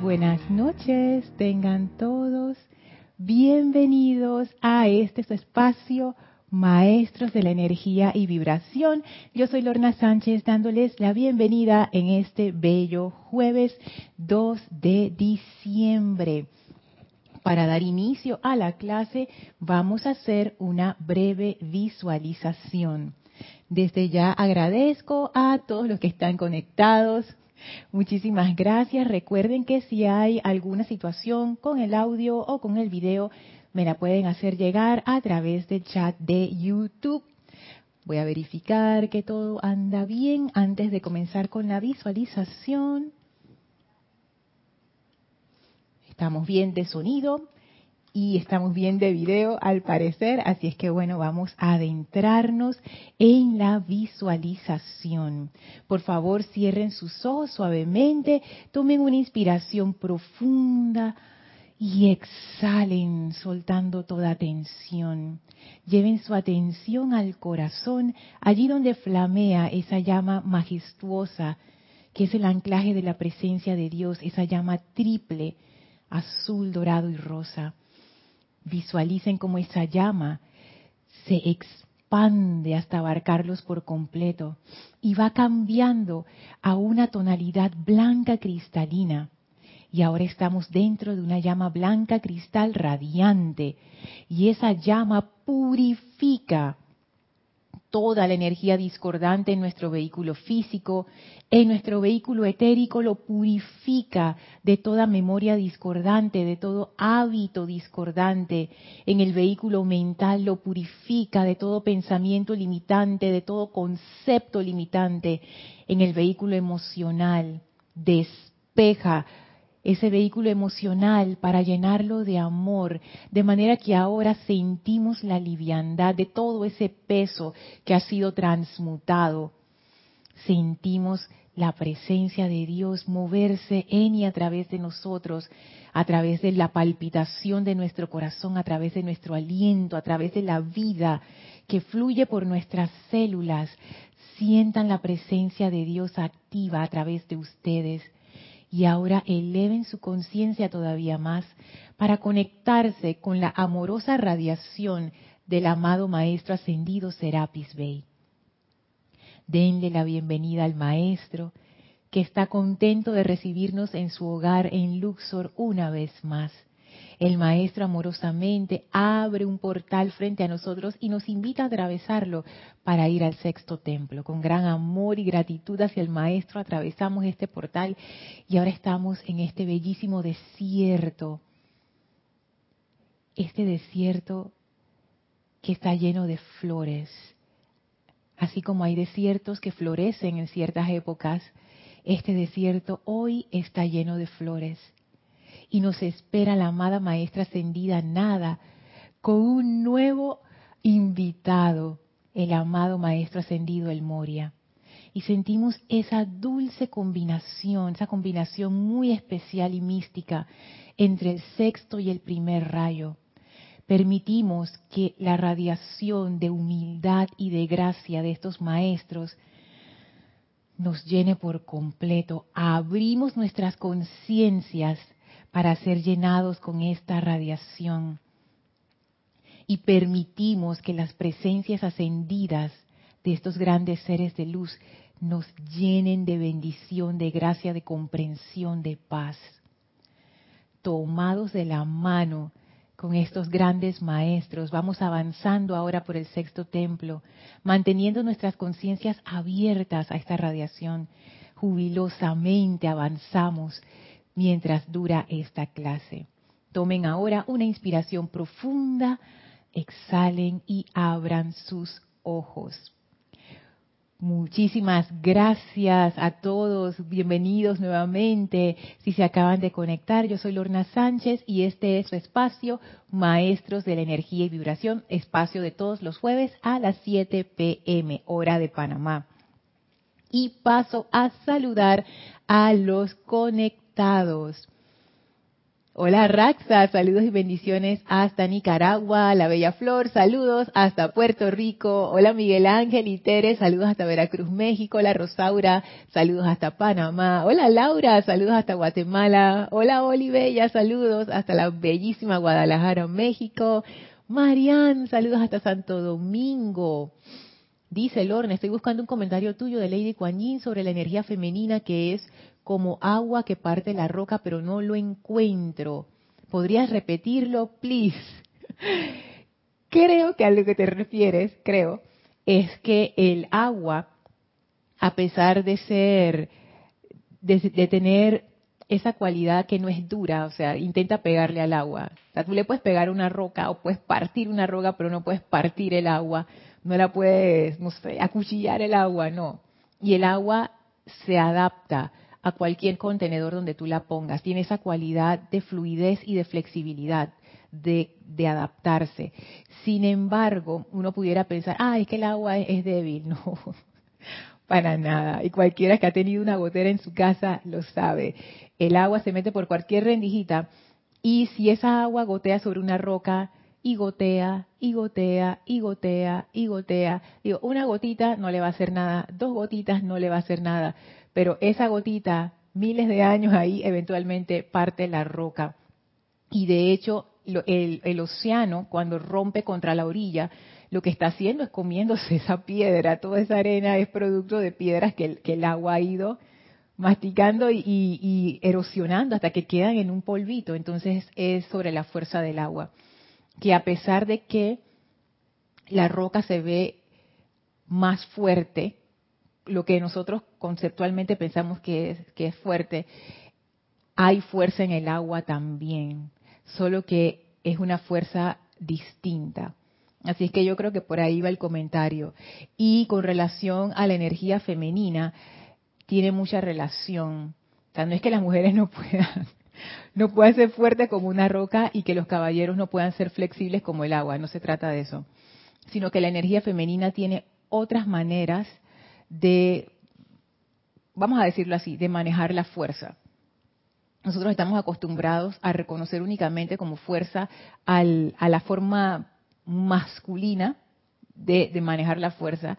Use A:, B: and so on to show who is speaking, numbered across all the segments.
A: buenas noches, tengan todos bienvenidos a este su espacio, Maestros de la Energía y Vibración. Yo soy Lorna Sánchez dándoles la bienvenida en este bello jueves 2 de diciembre. Para dar inicio a la clase vamos a hacer una breve visualización. Desde ya agradezco a todos los que están conectados, Muchísimas gracias. Recuerden que si hay alguna situación con el audio o con el video, me la pueden hacer llegar a través del chat de YouTube. Voy a verificar que todo anda bien antes de comenzar con la visualización. Estamos bien de sonido y estamos bien de video al parecer, así es que bueno, vamos a adentrarnos en la visualización. Por favor, cierren sus ojos suavemente, tomen una inspiración profunda y exhalen soltando toda tensión. Lleven su atención al corazón, allí donde flamea esa llama majestuosa, que es el anclaje de la presencia de Dios, esa llama triple, azul, dorado y rosa Visualicen cómo esa llama se expande hasta abarcarlos por completo y va cambiando a una tonalidad blanca cristalina. Y ahora estamos dentro de una llama blanca cristal radiante y esa llama purifica toda la energía discordante en nuestro vehículo físico, en nuestro vehículo etérico lo purifica de toda memoria discordante, de todo hábito discordante, en el vehículo mental lo purifica de todo pensamiento limitante, de todo concepto limitante, en el vehículo emocional. Despeja ese vehículo emocional para llenarlo de amor, de manera que ahora sentimos la liviandad de todo ese peso que ha sido transmutado. Sentimos la presencia de Dios moverse en y a través de nosotros, a través de la palpitación de nuestro corazón, a través de nuestro aliento, a través de la vida que fluye por nuestras células. Sientan la presencia de Dios activa a través de ustedes y ahora eleven su conciencia todavía más para conectarse con la amorosa radiación del amado Maestro Ascendido Serapis Bey. Denle la bienvenida al Maestro, que está contento de recibirnos en su hogar en Luxor una vez más el Maestro amorosamente abre un portal frente a nosotros y nos invita a atravesarlo para ir al sexto templo. Con gran amor y gratitud hacia el Maestro atravesamos este portal y ahora estamos en este bellísimo desierto. Este desierto que está lleno de flores. Así como hay desiertos que florecen en ciertas épocas, este desierto hoy está lleno de flores y nos espera la amada maestra ascendida Nada con un nuevo invitado, el amado maestro ascendido El Moria. Y sentimos esa dulce combinación, esa combinación muy especial y mística entre el sexto y el primer rayo. Permitimos que la radiación de humildad y de gracia de estos maestros nos llene por completo. Abrimos nuestras conciencias para ser llenados con esta radiación. Y permitimos que las presencias ascendidas de estos grandes seres de luz nos llenen de bendición, de gracia, de comprensión, de paz. Tomados de la mano con estos grandes maestros, vamos avanzando ahora por el sexto templo, manteniendo nuestras conciencias abiertas a esta radiación. Jubilosamente avanzamos mientras dura esta clase. Tomen ahora una inspiración profunda, exhalen y abran sus ojos. Muchísimas gracias a todos, bienvenidos nuevamente. Si se acaban de conectar, yo soy Lorna Sánchez y este es su espacio, Maestros de la Energía y Vibración, espacio de todos los jueves a las 7 pm, hora de Panamá. Y paso a saludar a los conectados. Hola Raxa, saludos y bendiciones hasta Nicaragua, la Bella Flor, saludos hasta Puerto Rico. Hola Miguel Ángel y Tere, saludos hasta Veracruz, México. Hola Rosaura, saludos hasta Panamá. Hola Laura, saludos hasta Guatemala. Hola Olivella, saludos hasta la bellísima Guadalajara, México. Marian, saludos hasta Santo Domingo. Dice Lorne, estoy buscando un comentario tuyo de Lady Kuan sobre la energía femenina que es como agua que parte la roca, pero no lo encuentro. ¿Podrías repetirlo, please? creo que a lo que te refieres, creo, es que el agua, a pesar de ser, de, tener esa cualidad que no es dura, o sea, intenta pegarle al agua. O sea, tú le puedes pegar una roca o puedes partir una roca, pero no puedes partir el agua, no la puedes, no sé, acuchillar el agua, no. Y el agua se adapta a cualquier contenedor donde tú la pongas. Tiene esa cualidad de fluidez y de flexibilidad, de, de adaptarse. Sin embargo, uno pudiera pensar, ah, es que el agua es, débil. No, para nada. Y cualquiera que ha tenido una gotera en su casa lo sabe. El agua se mete por cualquier rendijita y si esa agua gotea sobre una roca, y gotea, y gotea, y gotea, y gotea. Digo, una gotita no le va a hacer nada, dos gotitas no le va a hacer nada pero esa gotita, miles de años ahí, eventualmente parte la roca. Y de hecho, el, océano, cuando rompe contra la orilla, lo que está haciendo es comiéndose esa piedra. Toda esa arena es producto de piedras que el, agua ha ido masticando y, y, erosionando hasta que quedan en un polvito. Entonces es sobre la fuerza del agua. Que a pesar de que la roca se ve más fuerte, lo que nosotros conceptualmente pensamos que es, que es fuerte, hay fuerza en el agua también, solo que es una fuerza distinta. Así es que yo creo que por ahí va el comentario. Y con relación a la energía femenina, tiene mucha relación. O sea, no es que las mujeres no puedan, no puedan ser fuertes como una roca y que los caballeros no puedan ser flexibles como el agua, no se trata de eso. Sino que la energía femenina tiene otras maneras de, vamos a decirlo así, de manejar la fuerza. Nosotros estamos acostumbrados a reconocer únicamente como fuerza a la forma masculina de, de manejar la fuerza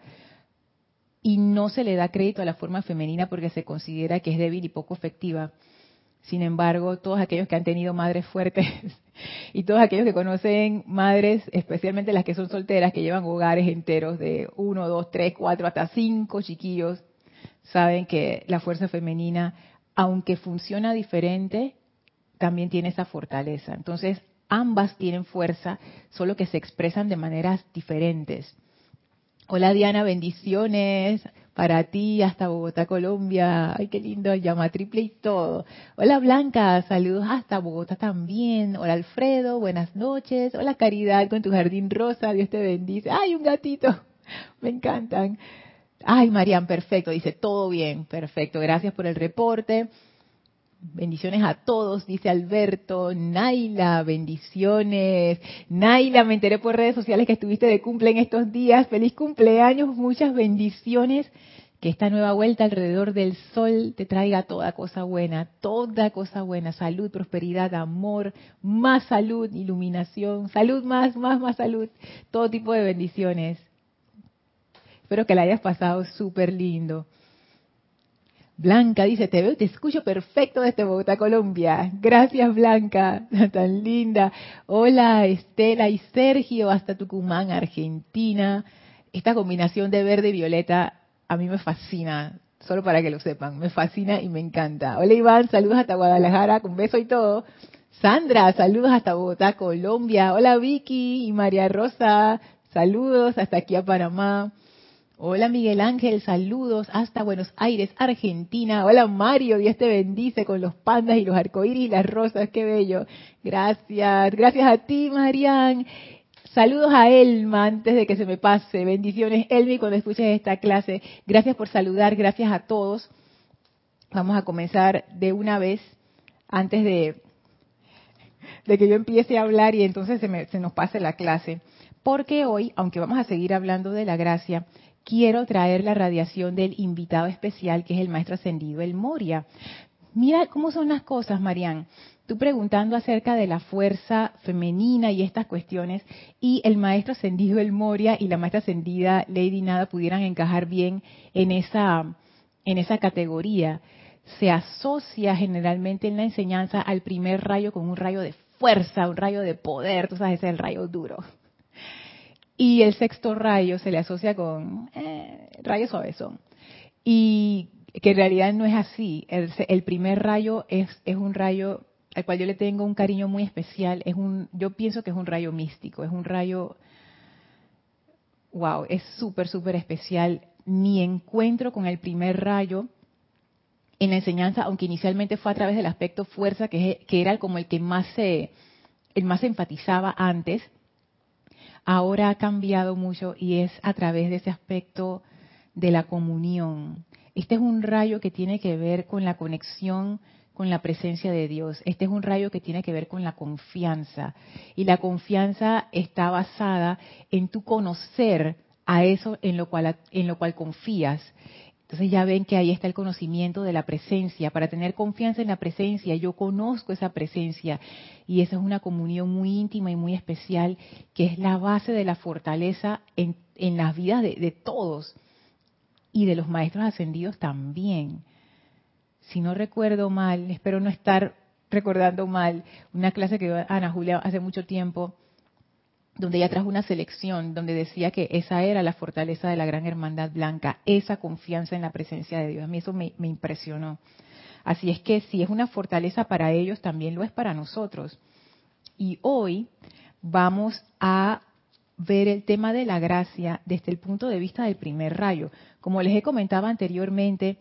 A: y no se le da crédito a la forma femenina porque se considera que es débil y poco efectiva. Sin embargo, todos aquellos que han tenido madres fuertes y todos aquellos que conocen madres, especialmente las que son solteras, que llevan hogares enteros de uno, dos, tres, cuatro, hasta cinco chiquillos, saben que la fuerza femenina, aunque funciona diferente, también tiene esa fortaleza. Entonces, ambas tienen fuerza, solo que se expresan de maneras diferentes. Hola Diana, bendiciones para ti hasta Bogotá, Colombia. Ay, qué lindo, llama triple y todo. Hola Blanca, saludos hasta Bogotá también. Hola Alfredo, buenas noches. Hola Caridad con tu jardín rosa, Dios te bendice. Ay, un gatito, me encantan. Ay, Marian, perfecto, dice todo bien, perfecto. Gracias por el reporte. Bendiciones a todos, dice Alberto. Naila, bendiciones. Naila, me enteré por redes sociales que estuviste de cumple en estos días. Feliz cumpleaños, muchas bendiciones. Que esta nueva vuelta alrededor del sol te traiga toda cosa buena, toda cosa buena. Salud, prosperidad, amor, más salud, iluminación, salud más, más, más salud. Todo tipo de bendiciones. Espero que la hayas pasado súper lindo. Blanca dice, te veo y te escucho perfecto desde Bogotá, Colombia. Gracias, Blanca, tan linda. Hola, Estela y Sergio, hasta Tucumán, Argentina. Esta combinación de verde y violeta a mí me fascina, solo para que lo sepan, me fascina y me encanta. Hola, Iván, saludos hasta Guadalajara, con beso y todo. Sandra, saludos hasta Bogotá, Colombia. Hola, Vicky y María Rosa, saludos hasta aquí a Panamá. Hola Miguel Ángel, saludos hasta Buenos Aires, Argentina. Hola Mario, Dios te bendice con los pandas y los arcoíris y las rosas, qué bello. Gracias, gracias a ti Marian. Saludos a Elma antes de que se me pase. Bendiciones Elmi cuando escuches esta clase. Gracias por saludar, gracias a todos. Vamos a comenzar de una vez antes de, de que yo empiece a hablar y entonces se, se nos pase la clase. Porque hoy, aunque vamos a seguir hablando de la gracia, quiero traer la radiación del invitado especial que es el maestro ascendido El Moria. Mira cómo son las cosas, Marian. Tú preguntando acerca de la fuerza femenina y estas cuestiones, y el maestro ascendido El Moria y la maestra ascendida Lady Nada pudieran encajar bien en esa, en esa categoría. Se asocia generalmente en la enseñanza al primer rayo con un rayo de fuerza, un rayo de poder, tú sabes, ese es el rayo duro. Y el sexto rayo se le asocia con eh, rayo suavezón. Y que en realidad no es así. El, primer rayo es, un rayo al cual yo le tengo un cariño muy especial. Es un, yo pienso que es un rayo místico, es un rayo, wow, es súper, súper especial. Mi encuentro con el primer rayo en la enseñanza, aunque inicialmente fue a través del aspecto fuerza, que, que era como el que más se, el más enfatizaba antes, ahora ha cambiado mucho y es a través de ese aspecto de la comunión. Este es un rayo que tiene que ver con la conexión con la presencia de Dios. Este es un rayo que tiene que ver con la confianza. Y la confianza está basada en tu conocer a eso en lo cual, en lo cual confías. Entonces ya ven que ahí está el conocimiento de la presencia. Para tener confianza en la presencia, yo conozco esa presencia. Y esa es una comunión muy íntima y muy especial, que es la base de la fortaleza en, las vidas de, de todos y de los maestros ascendidos también. Si no recuerdo mal, espero no estar recordando mal, una clase que dio Ana Julia hace mucho tiempo, donde ella trajo una selección donde decía que esa era la fortaleza de la gran hermandad blanca, esa confianza en la presencia de Dios. A mí eso me, me impresionó. Así es que si es una fortaleza para ellos, también lo es para nosotros. Y hoy vamos a ver el tema de la gracia desde el punto de vista del primer rayo. Como les he comentado anteriormente,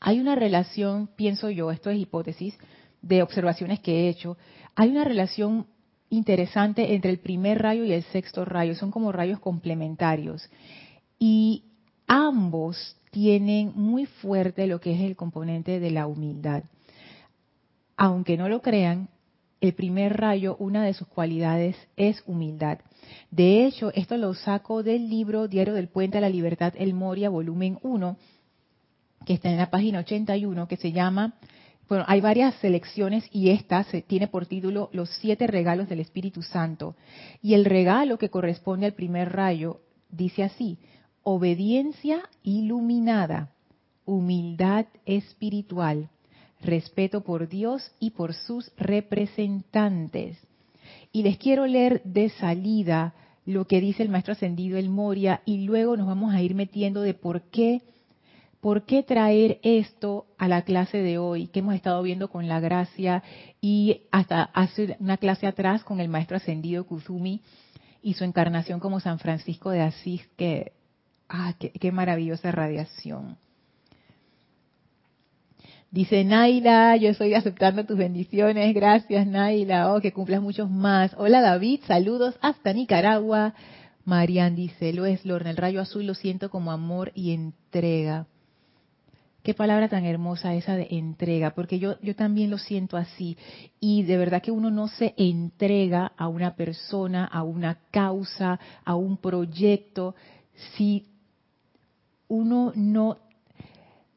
A: hay una relación, pienso yo, esto es hipótesis, de observaciones que he hecho, hay una relación interesante entre el primer rayo y el sexto rayo, son como rayos complementarios. Y ambos tienen muy fuerte lo que es el componente de la humildad. Aunque no lo crean, el primer rayo, una de sus cualidades es humildad. De hecho, esto lo saco del libro Diario del Puente a la Libertad, El Moria, volumen 1, que está en la página 81, que se llama, bueno, hay varias selecciones y esta se, tiene por título Los siete regalos del Espíritu Santo. Y el regalo que corresponde al primer rayo dice así, obediencia iluminada, humildad espiritual, respeto por Dios y por sus representantes. Y les quiero leer de salida lo que dice el maestro ascendido El Moria y luego nos vamos a ir metiendo de por qué, por qué traer esto a la clase de hoy que hemos estado viendo con la gracia y hasta hace una clase atrás con el maestro ascendido Kuzumi y su encarnación como San Francisco de Asís, que, ah, qué, maravillosa radiación. Dice Naila, yo estoy aceptando tus bendiciones. Gracias, Naila. Oh, que cumplas muchos más. Hola, David. Saludos hasta Nicaragua. Marian dice, lo es, Lorna, el rayo azul lo siento como amor y entrega. Qué palabra tan hermosa esa de entrega, porque yo, yo también lo siento así. Y de verdad que uno no se entrega a una persona, a una causa, a un proyecto, si uno no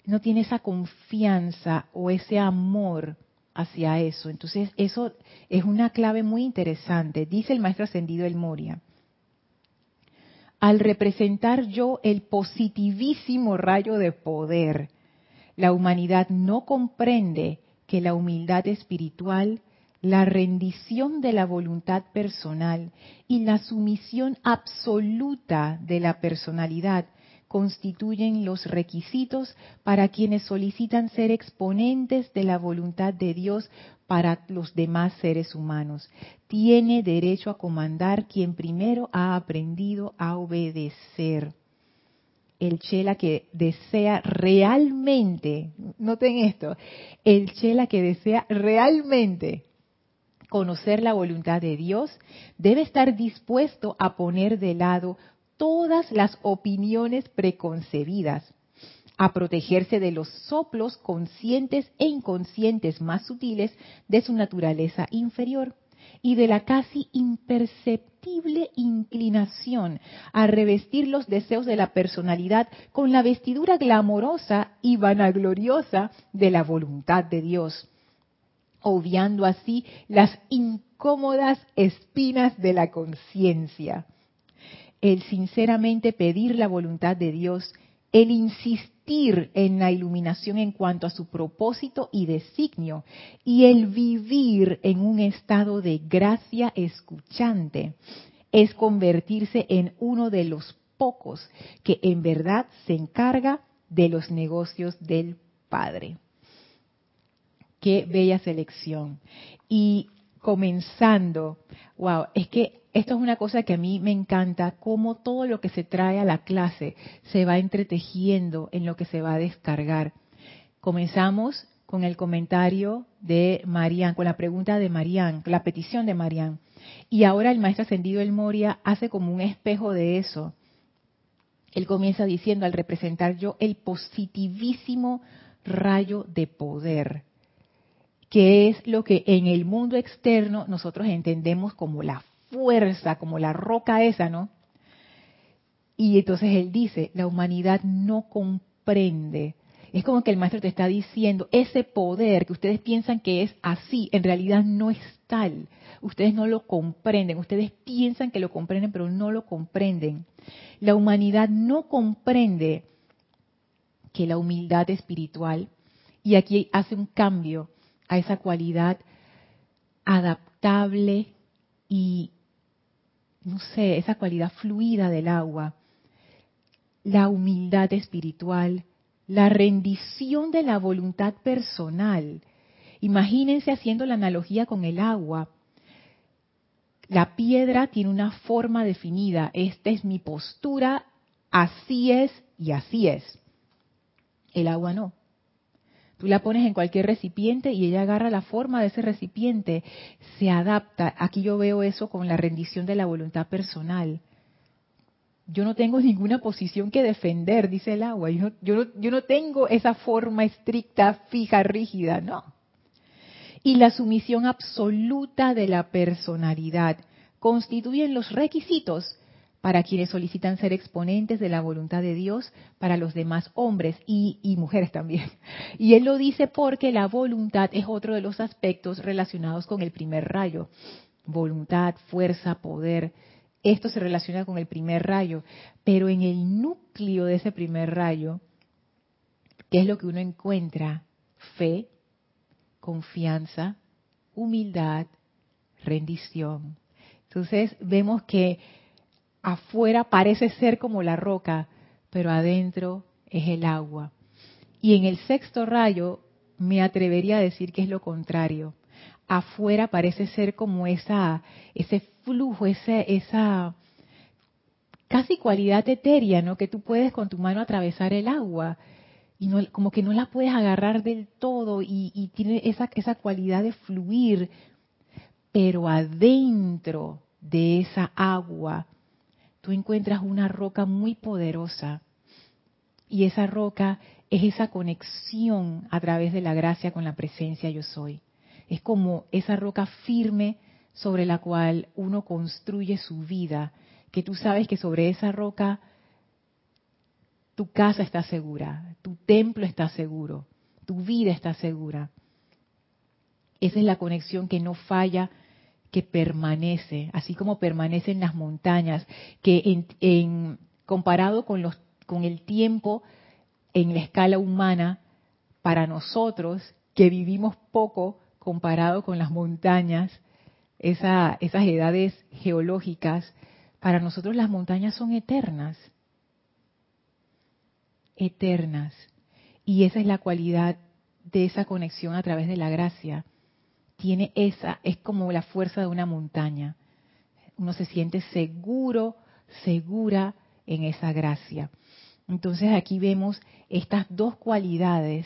A: no tiene esa confianza o ese amor hacia eso. Entonces, eso es una clave muy interesante. Dice el maestro ascendido El Moria. Al representar yo el positivísimo rayo de poder, la humanidad no comprende que la humildad espiritual, la rendición de la voluntad personal y la sumisión absoluta de la personalidad constituyen los requisitos para quienes solicitan ser exponentes de la voluntad de Dios para los demás seres humanos. Tiene derecho a comandar quien primero ha aprendido a obedecer. El chela que desea realmente, noten esto, el chela que desea realmente conocer la voluntad de Dios debe estar dispuesto a poner de lado todas las opiniones preconcebidas, a protegerse de los soplos conscientes e inconscientes más sutiles de su naturaleza inferior, y de la casi imperceptible inclinación a revestir los deseos de la personalidad con la vestidura glamorosa y vanagloriosa de la voluntad de Dios, obviando así las incómodas espinas de la conciencia. El sinceramente pedir la voluntad de Dios, el insistir en la iluminación en cuanto a su propósito y designio, y el vivir en un estado de gracia escuchante, es convertirse en uno de los pocos que en verdad se encarga de los negocios del Padre. Qué bella selección. Y comenzando, wow, es que esto es una cosa que a mí me encanta, cómo todo lo que se trae a la clase se va entretejiendo en lo que se va a descargar. Comenzamos con el comentario de Marían, con la pregunta de Marían, la petición de Marían. Y ahora el maestro ascendido El Moria hace como un espejo de eso. Él comienza diciendo, al representar yo el positivísimo rayo de poder que es lo que en el mundo externo nosotros entendemos como la fuerza, como la roca esa, ¿no? Y entonces él dice, la humanidad no comprende. Es como que el maestro te está diciendo, ese poder que ustedes piensan que es así, en realidad no es tal. Ustedes no lo comprenden, ustedes piensan que lo comprenden, pero no lo comprenden. La humanidad no comprende que la humildad espiritual, y aquí hace un cambio, a esa cualidad adaptable y, no sé, esa cualidad fluida del agua, la humildad espiritual, la rendición de la voluntad personal. Imagínense haciendo la analogía con el agua. La piedra tiene una forma definida. Esta es mi postura, así es y así es. El agua no. Tú la pones en cualquier recipiente y ella agarra la forma de ese recipiente, se adapta. Aquí yo veo eso con la rendición de la voluntad personal. Yo no tengo ninguna posición que defender, dice el agua. Yo no, yo no, tengo esa forma estricta, fija, rígida, no. Y la sumisión absoluta de la personalidad constituyen los requisitos para quienes solicitan ser exponentes de la voluntad de Dios para los demás hombres y, mujeres también. Y él lo dice porque la voluntad es otro de los aspectos relacionados con el primer rayo. Voluntad, fuerza, poder. Esto se relaciona con el primer rayo. Pero en el núcleo de ese primer rayo, ¿qué es lo que uno encuentra? Fe, confianza, humildad, rendición. Entonces vemos que afuera parece ser como la roca, pero adentro es el agua. Y en el sexto rayo me atrevería a decir que es lo contrario. Afuera parece ser como esa, ese flujo, esa, esa casi cualidad etérea, ¿no? Que tú puedes con tu mano atravesar el agua y como que no la puedes agarrar del todo y, y tiene esa, esa cualidad de fluir, pero adentro de esa agua tú encuentras una roca muy poderosa y esa roca es esa conexión a través de la gracia con la presencia yo soy. Es como esa roca firme sobre la cual uno construye su vida, que tú sabes que sobre esa roca tu casa está segura, tu templo está seguro, tu vida está segura. Esa es la conexión que no falla que permanece, así como permanecen las montañas, que en, comparado con, los, con el tiempo en la escala humana, para nosotros que vivimos poco comparado con las montañas, esa, esas edades geológicas, para nosotros las montañas son eternas, eternas. Y esa es la cualidad de esa conexión a través de la gracia tiene esa, es como la fuerza de una montaña. Uno se siente seguro, segura en esa gracia. Entonces aquí vemos estas dos cualidades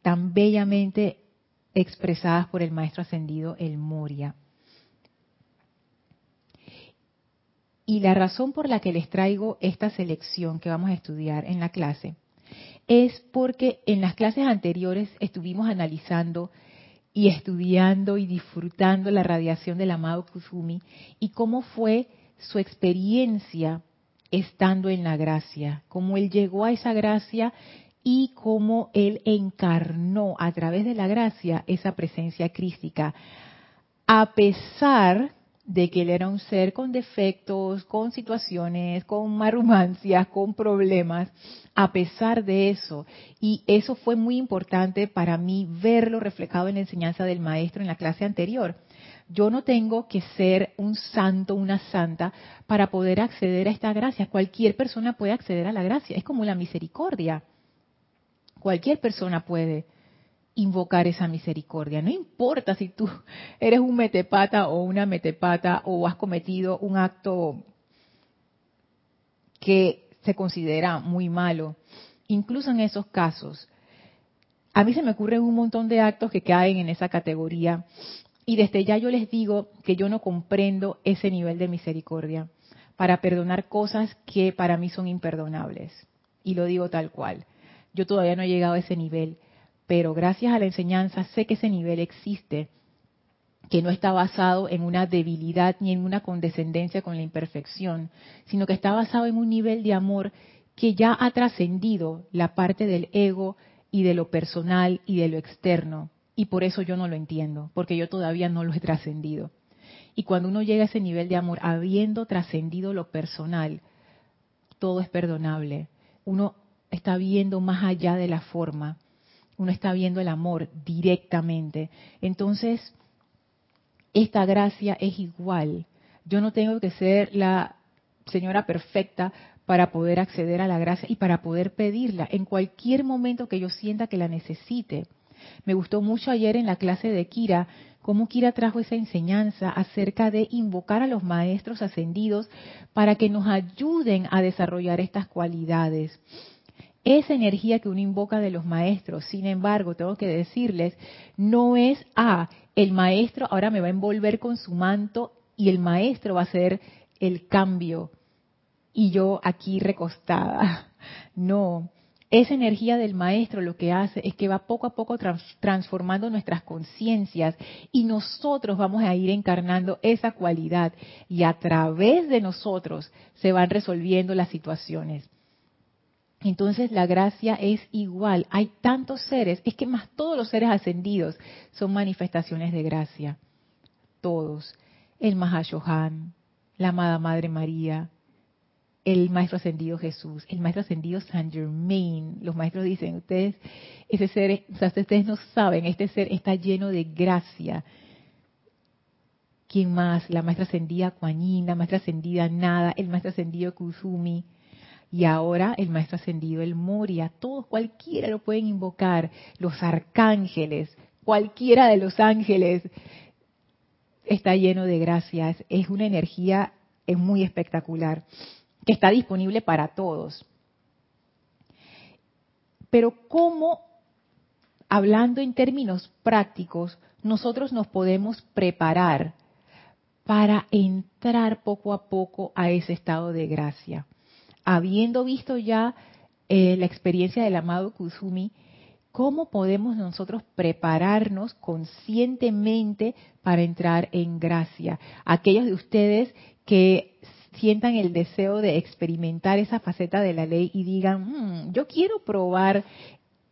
A: tan bellamente expresadas por el maestro ascendido El Moria. Y la razón por la que les traigo esta selección que vamos a estudiar en la clase es porque en las clases anteriores estuvimos analizando y estudiando y disfrutando la radiación del amado Kusumi y cómo fue su experiencia estando en la gracia, cómo él llegó a esa gracia y cómo él encarnó a través de la gracia esa presencia crística, a pesar de que él era un ser con defectos, con situaciones, con marrumancias, con problemas, a pesar de eso. Y eso fue muy importante para mí verlo reflejado en la enseñanza del maestro en la clase anterior. Yo no tengo que ser un santo, una santa, para poder acceder a esta gracia. Cualquier persona puede acceder a la gracia. Es como la misericordia. Cualquier persona puede invocar esa misericordia. No importa si tú eres un metepata o una metepata o has cometido un acto que se considera muy malo. Incluso en esos casos, a mí se me ocurren un montón de actos que caen en esa categoría y desde ya yo les digo que yo no comprendo ese nivel de misericordia para perdonar cosas que para mí son imperdonables. Y lo digo tal cual. Yo todavía no he llegado a ese nivel, pero gracias a la enseñanza sé que ese nivel existe, que no está basado en una debilidad ni en una condescendencia con la imperfección, sino que está basado en un nivel de amor que ya ha trascendido la parte del ego y de lo personal y de lo externo y por eso yo no lo entiendo, porque yo todavía no lo he trascendido. Y cuando uno llega a ese nivel de amor, habiendo trascendido lo personal, todo es perdonable. Uno está viendo más allá de la forma, uno está viendo el amor directamente. Entonces, esta gracia es igual. Yo no tengo que ser la señora perfecta para poder acceder a la gracia y para poder pedirla en cualquier momento que yo sienta que la necesite. Me gustó mucho ayer en la clase de Kira cómo Kira trajo esa enseñanza acerca de invocar a los maestros ascendidos para que nos ayuden a desarrollar estas cualidades. Esa energía que uno invoca de los maestros, sin embargo, tengo que decirles, no es, ah, el maestro ahora me va a envolver con su manto y el maestro va a hacer el cambio y yo aquí recostada. No, esa energía del maestro lo que hace es que va poco a poco transformando nuestras conciencias y nosotros vamos a ir encarnando esa cualidad y a través de nosotros se van resolviendo las situaciones. Entonces la gracia es igual. Hay tantos seres, es que más todos los seres ascendidos son manifestaciones de gracia. Todos. El Mahashohan, la amada Madre María, el maestro ascendido Jesús, el maestro ascendido Saint Germain. Los maestros dicen, ustedes, ese ser, o sea, ustedes no saben, este ser está lleno de gracia. ¿Quién más? La maestra ascendida Kuan la maestra ascendida Nada, el maestro ascendido Kusumi y ahora el maestro ascendido el Moria. Todos, cualquiera lo pueden invocar. Los arcángeles, cualquiera de los ángeles está lleno de gracias. Es una energía, es muy espectacular que está disponible para todos. Pero ¿cómo, hablando en términos prácticos, nosotros nos podemos preparar para entrar poco a poco a ese estado de gracia? Habiendo visto ya eh, la experiencia del amado Kusumi, ¿cómo podemos nosotros prepararnos conscientemente para entrar en gracia? Aquellos de ustedes que sientan el deseo de experimentar esa faceta de la ley y digan, hmm, yo quiero probar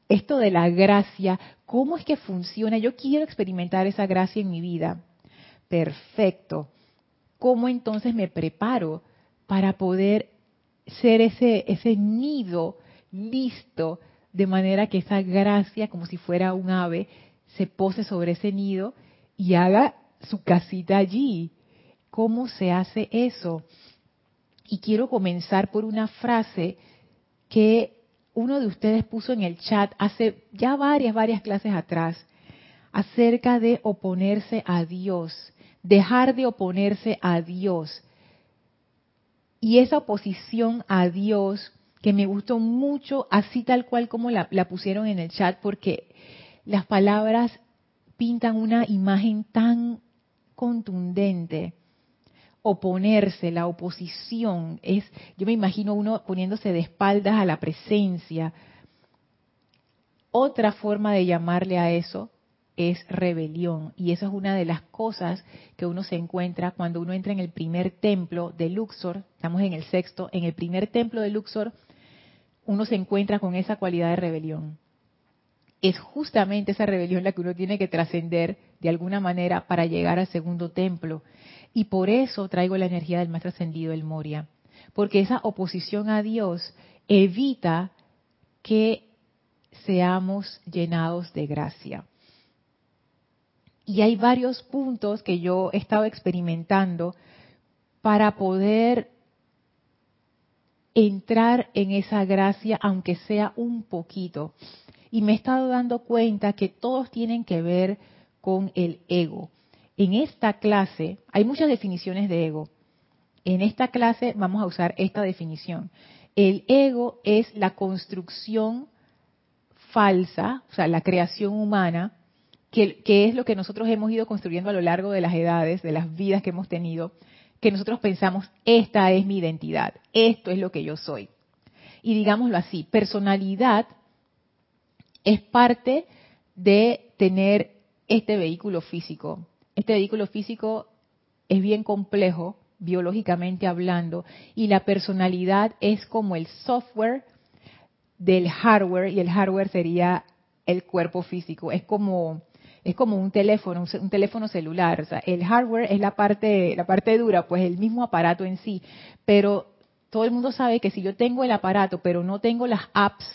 A: esto de la gracia, cómo es que funciona, yo quiero experimentar esa gracia en mi vida. Perfecto. ¿Cómo entonces me preparo para poder ser ese, ese nido listo de manera que esa gracia, como si fuera un ave, se pose sobre ese nido y haga su casita allí? ¿Cómo se hace eso? Y quiero comenzar por una frase que uno de ustedes puso en el chat hace ya varias, varias clases atrás, acerca de oponerse a Dios, dejar de oponerse a Dios. Y esa oposición a Dios, que me gustó mucho, así tal cual como la, pusieron en el chat, porque las palabras pintan una imagen tan contundente oponerse, la oposición, es, yo me imagino uno poniéndose de espaldas a la presencia. Otra forma de llamarle a eso es rebelión. Y eso es una de las cosas que uno se encuentra cuando uno entra en el primer templo de Luxor, estamos en el sexto, en el primer templo de Luxor, uno se encuentra con esa cualidad de rebelión. Es justamente esa rebelión la que uno tiene que trascender de alguna manera para llegar al segundo templo. Y por eso traigo la energía del más trascendido, el Moria. Porque esa oposición a Dios evita que seamos llenados de gracia. Y hay varios puntos que yo he estado experimentando para poder entrar en esa gracia, aunque sea un poquito. Y me he estado dando cuenta que todos tienen que ver con el ego. En esta clase hay muchas definiciones de ego. En esta clase vamos a usar esta definición. El ego es la construcción falsa, o sea, la creación humana, que, es lo que nosotros hemos ido construyendo a lo largo de las edades, de las vidas que hemos tenido, que nosotros pensamos, esta es mi identidad, esto es lo que yo soy. Y digámoslo así, personalidad es parte de tener este vehículo físico. Este vehículo físico es bien complejo, biológicamente hablando, y la personalidad es como el software del hardware, y el hardware sería el cuerpo físico. Es como es como un teléfono, un, teléfono celular. O sea, el hardware es la parte, la parte dura, pues el mismo aparato en sí. Pero todo el mundo sabe que si yo tengo el aparato, pero no tengo las apps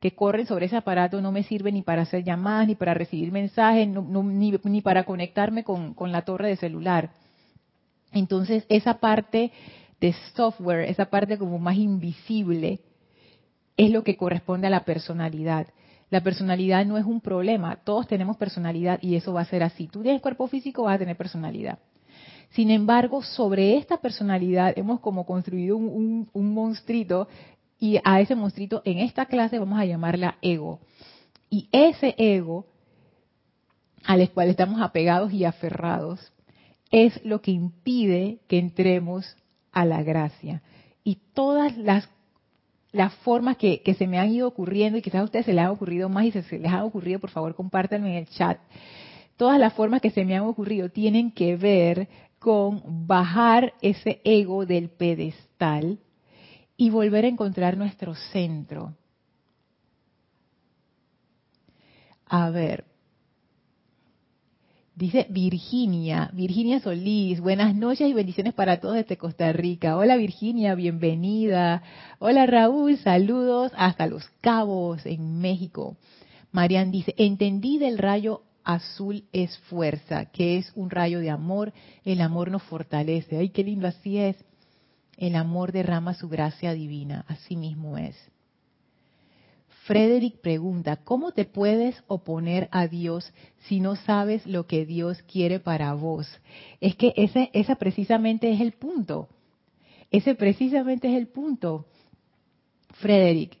A: que corren sobre ese aparato, no me sirve ni para hacer llamadas, ni para recibir mensajes, ni, ni, para conectarme con, con la torre de celular. Entonces, esa parte de software, esa parte como más invisible, es lo que corresponde a la personalidad. La personalidad no es un problema, todos tenemos personalidad y eso va a ser así. Tú tienes cuerpo físico, vas a tener personalidad. Sin embargo, sobre esta personalidad hemos como construido un, un, monstruito y a ese monstruito en esta clase vamos a llamarla ego. Y ese ego al cual estamos apegados y aferrados es lo que impide que entremos a la gracia. Y todas las las formas que, se me han ido ocurriendo y quizás a ustedes se les ha ocurrido más y se les ha ocurrido, por favor, compártanme en el chat. Todas las formas que se me han ocurrido tienen que ver con bajar ese ego del pedestal y volver a encontrar nuestro centro. A ver, Dice Virginia, Virginia Solís, buenas noches y bendiciones para todos desde Costa Rica. Hola Virginia, bienvenida. Hola Raúl, saludos hasta Los Cabos, en México. Marian dice, entendí del rayo azul es fuerza, que es un rayo de amor, el amor nos fortalece. Ay, qué lindo, así es. El amor derrama su gracia divina, así mismo es. Frederick pregunta, ¿cómo te puedes oponer a Dios si no sabes lo que Dios quiere para vos? Es que ese, precisamente es el punto. Ese precisamente es el punto. Frederick,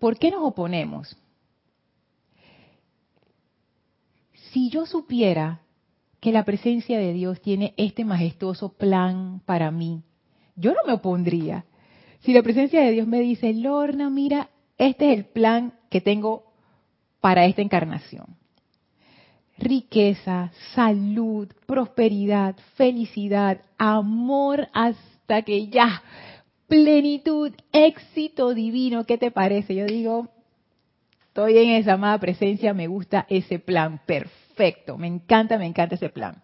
A: ¿por qué nos oponemos? Si yo supiera que la presencia de Dios tiene este majestuoso plan para mí, yo no me opondría. Si la presencia de Dios me dice, Lorna, mira, este es el plan que tengo para esta encarnación. Riqueza, salud, prosperidad, felicidad, amor hasta que ya, plenitud, éxito divino. ¿Qué te parece? Yo digo, estoy en esa amada presencia, me gusta ese plan, perfecto, me encanta, me encanta ese plan.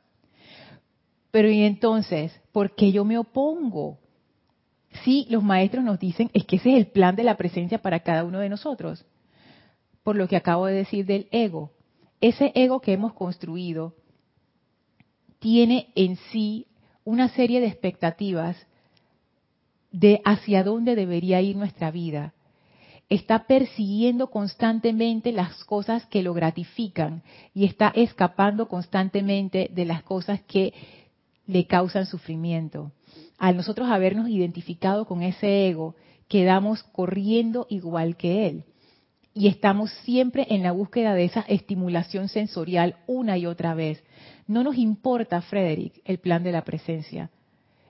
A: Pero y entonces, ¿por qué yo me opongo? Sí, los maestros nos dicen es que ese es el plan de la presencia para cada uno de nosotros. Por lo que acabo de decir del ego. Ese ego que hemos construido tiene en sí una serie de expectativas de hacia dónde debería ir nuestra vida. Está persiguiendo constantemente las cosas que lo gratifican y está escapando constantemente de las cosas que le causan sufrimiento al nosotros habernos identificado con ese ego, quedamos corriendo igual que él. Y estamos siempre en la búsqueda de esa estimulación sensorial una y otra vez. No nos importa, Frederick, el plan de la presencia.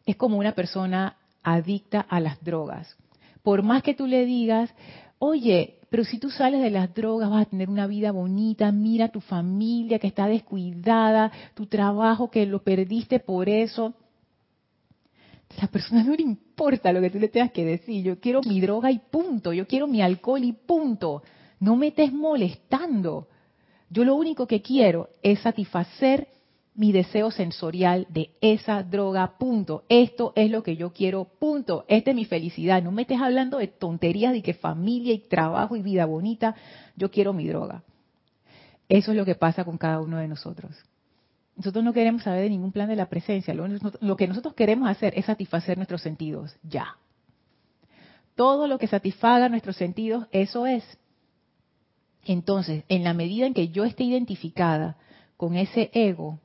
A: Es como una persona adicta a las drogas. Por más que tú le digas, oye, pero si tú sales de las drogas vas a tener una vida bonita, mira tu familia que está descuidada, tu trabajo que lo perdiste por eso. La persona no le importa lo que tú le tengas que decir, yo quiero mi droga y punto, yo quiero mi alcohol y punto. No me estés molestando. Yo lo único que quiero es satisfacer mi deseo sensorial de esa droga, punto. Esto es lo que yo quiero, punto. Esta es mi felicidad. No me estés hablando de tonterías de que familia y trabajo y vida bonita. Yo quiero mi droga. Eso es lo que pasa con cada uno de nosotros. Nosotros no queremos saber de ningún plan de la presencia. Lo, que nosotros queremos hacer es satisfacer nuestros sentidos, ya. Todo lo que satisfaga nuestros sentidos, eso es. Entonces, en la medida en que yo esté identificada con ese ego,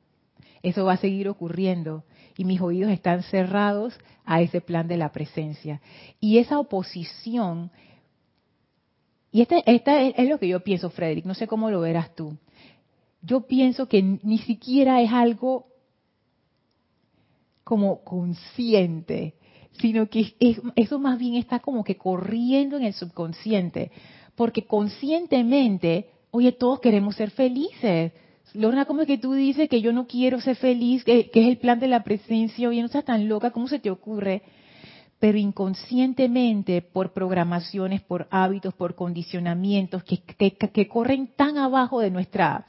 A: eso va a seguir ocurriendo y mis oídos están cerrados a ese plan de la presencia. Y esa oposición, y esta, esta es, lo que yo pienso, Frederick, no sé cómo lo verás tú. Yo pienso que ni siquiera es algo como consciente, sino que eso más bien está como que corriendo en el subconsciente, porque conscientemente, oye, todos queremos ser felices, Lorna, ¿cómo es que tú dices que yo no quiero ser feliz, que, es el plan de la presencia? Oye, no estás tan loca, ¿cómo se te ocurre? Pero inconscientemente, por programaciones, por hábitos, por condicionamientos que, corren tan abajo de nuestra,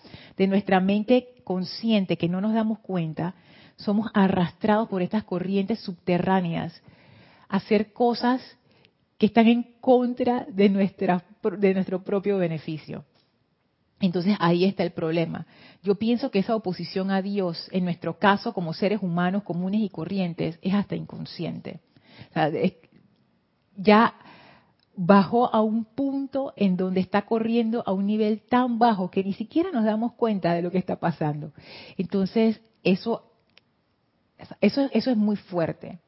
A: mente consciente que no nos damos cuenta, somos arrastrados por estas corrientes subterráneas a hacer cosas que están en contra de, de nuestro propio beneficio. Entonces ahí está el problema. Yo pienso que esa oposición a Dios, en nuestro caso como seres humanos comunes y corrientes, es hasta inconsciente. Ya bajó a un punto en donde está corriendo a un nivel tan bajo que ni siquiera nos damos cuenta de lo que está pasando. Entonces, eso, eso, eso es muy fuerte.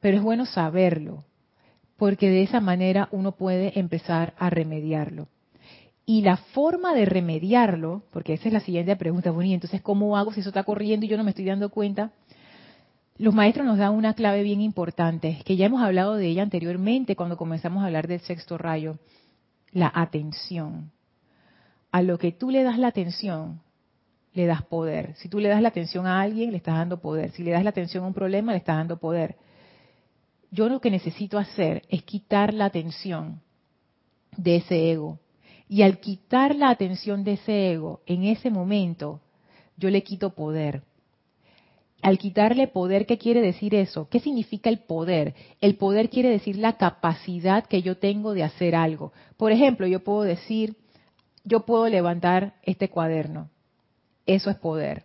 A: Pero es bueno saberlo, porque de esa manera uno puede empezar a remediarlo. Y la forma de remediarlo, porque esa es la siguiente pregunta, bueno, y entonces, ¿cómo hago si eso está corriendo y yo no me estoy dando cuenta? Los maestros nos dan una clave bien importante, que ya hemos hablado de ella anteriormente cuando comenzamos a hablar del sexto rayo, la atención. A lo que tú le das la atención, le das poder. Si tú le das la atención a alguien, le estás dando poder. Si le das la atención a un problema, le estás dando poder. Yo lo que necesito hacer es quitar la atención de ese ego y al quitar la atención de ese ego, en ese momento, yo le quito poder. Al quitarle poder, ¿qué quiere decir eso? ¿Qué significa el poder? El poder quiere decir la capacidad que yo tengo de hacer algo. Por ejemplo, yo puedo decir, yo puedo levantar este cuaderno. Eso es poder.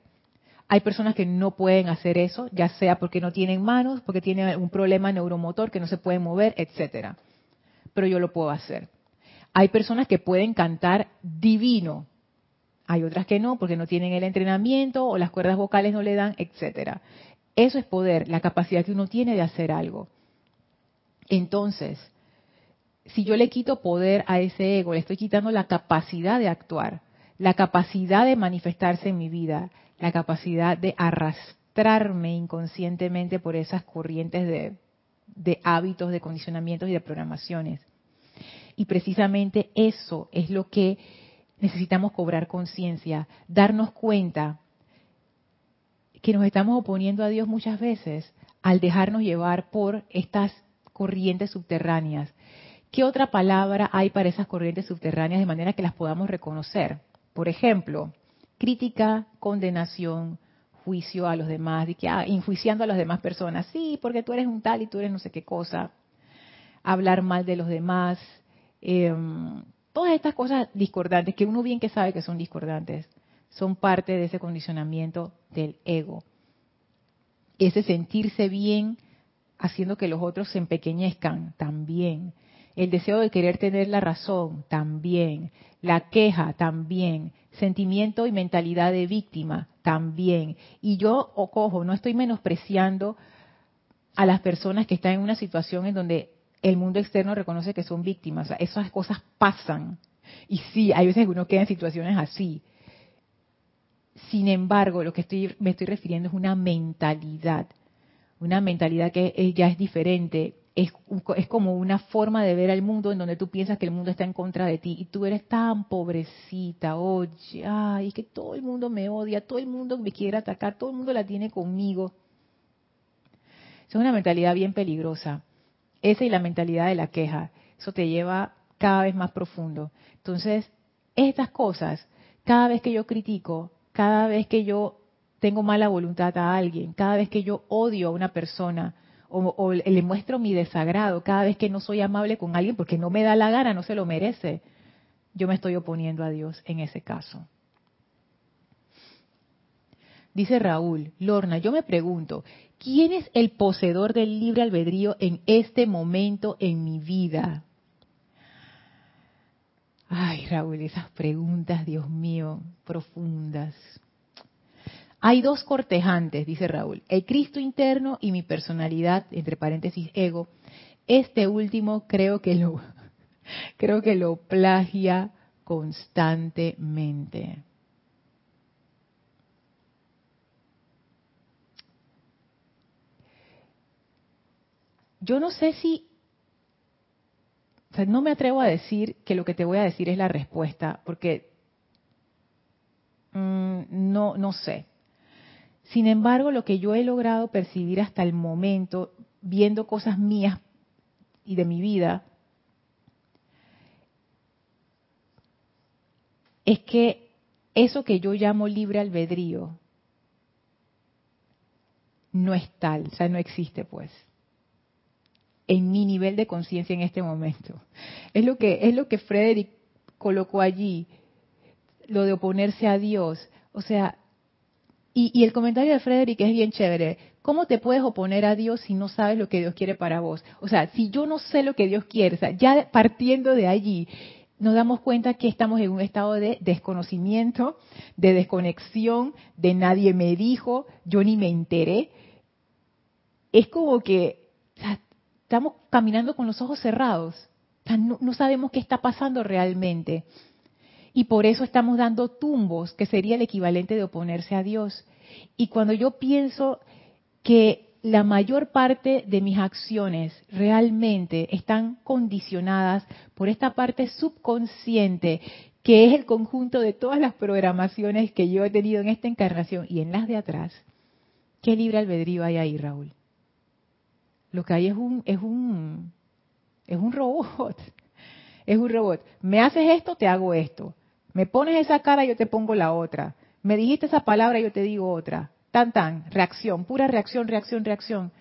A: Hay personas que no pueden hacer eso, ya sea porque no tienen manos, porque tienen un problema neuromotor que no se pueden mover, etcétera. Pero yo lo puedo hacer. Hay personas que pueden cantar divino, hay otras que no, porque no tienen el entrenamiento o las cuerdas vocales no le dan, etcétera. Eso es poder, la capacidad que uno tiene de hacer algo. Entonces, si yo le quito poder a ese ego, le estoy quitando la capacidad de actuar, la capacidad de manifestarse en mi vida, la capacidad de arrastrarme inconscientemente por esas corrientes de, de hábitos, de condicionamientos y de programaciones. Y precisamente eso es lo que necesitamos cobrar conciencia, darnos cuenta que nos estamos oponiendo a Dios muchas veces al dejarnos llevar por estas corrientes subterráneas. ¿Qué otra palabra hay para esas corrientes subterráneas de manera que las podamos reconocer? Por ejemplo, crítica, condenación, juicio a los demás, de que ah, enjuiciando a las demás personas, sí, porque tú eres un tal y tú eres no sé qué cosa, hablar mal de los demás, Em, todas estas cosas discordantes, que uno bien que sabe que son discordantes, son parte de ese condicionamiento del ego. Ese sentirse bien haciendo que los otros se empequeñezcan, también. El deseo de querer tener la razón, también. La queja, también. Sentimiento y mentalidad de víctima, también. Y yo, o cojo, no estoy menospreciando a las personas que están en una situación en donde el mundo externo reconoce que son víctimas. esas cosas pasan. Y sí, hay veces que uno queda en situaciones así. Sin embargo, lo que estoy, me estoy refiriendo es una mentalidad. Una mentalidad que ya es diferente. es, es, como una forma de ver al mundo en donde tú piensas que el mundo está en contra de ti y tú eres tan pobrecita, oye, ay, que todo el mundo me odia, todo el mundo me quiere atacar, todo el mundo la tiene conmigo. Es una mentalidad bien peligrosa. Esa y la mentalidad de la queja, eso te lleva cada vez más profundo. Entonces, estas cosas, cada vez que yo critico, cada vez que yo tengo mala voluntad a alguien, cada vez que yo odio a una persona o, le muestro mi desagrado, cada vez que no soy amable con alguien porque no me da la gana, no se lo merece, yo me estoy oponiendo a Dios en ese caso. Dice Raúl, Lorna, yo me pregunto, ¿quién es el poseedor del libre albedrío en este momento en mi vida? Ay, Raúl, esas preguntas, Dios mío, profundas. Hay dos cortejantes, dice Raúl, el Cristo interno y mi personalidad, entre paréntesis ego. Este último creo que lo, creo que lo plagia constantemente. Yo no sé si, o sea, no me atrevo a decir que lo que te voy a decir es la respuesta, porque mm, no, no sé. Sin embargo, lo que yo he logrado percibir hasta el momento, viendo cosas mías y de mi vida, es que eso que yo llamo libre albedrío no es tal, o sea, no existe pues en mi nivel de conciencia en este momento. Es lo que es lo que Frederick colocó allí, lo de oponerse a Dios. O sea, y, el comentario de Frederick es bien chévere. ¿Cómo te puedes oponer a Dios si no sabes lo que Dios quiere para vos? O sea, si yo no sé lo que Dios quiere, o sea, ya partiendo de allí, nos damos cuenta que estamos en un estado de desconocimiento, de desconexión, de nadie me dijo, yo ni me enteré. Es como que estamos caminando con los ojos cerrados. no sabemos qué está pasando realmente y por eso estamos dando tumbos, que sería el equivalente de oponerse a Dios. Y cuando yo pienso que la mayor parte de mis acciones realmente están condicionadas por esta parte subconsciente, que es el conjunto de todas las programaciones que yo he tenido en esta encarnación y en las de atrás, ¿qué libre albedrío hay ahí, Raúl? Lo que hay es un, es un, es un robot. Es un robot. Me haces esto, te hago esto. Me pones esa cara, yo te pongo la otra. Me dijiste esa palabra, yo te digo otra. Tan, tan, reacción, pura reacción, reacción, reacción.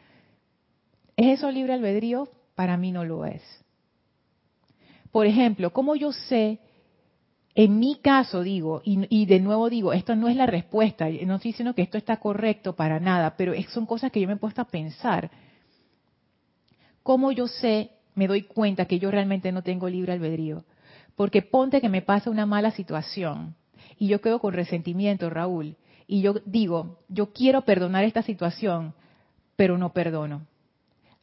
A: ¿Es eso libre albedrío? Para mí no lo es. Por ejemplo, ¿cómo yo sé, en mi caso digo, y, y, de nuevo digo, esto no es la respuesta, no estoy diciendo que esto está correcto para nada, pero son cosas que yo me he puesto a pensar. ¿Cómo yo sé, me doy cuenta que yo realmente no tengo libre albedrío? Porque ponte que me pasa una mala situación y yo quedo con resentimiento, Raúl, y yo digo, yo quiero perdonar esta situación, pero no perdono.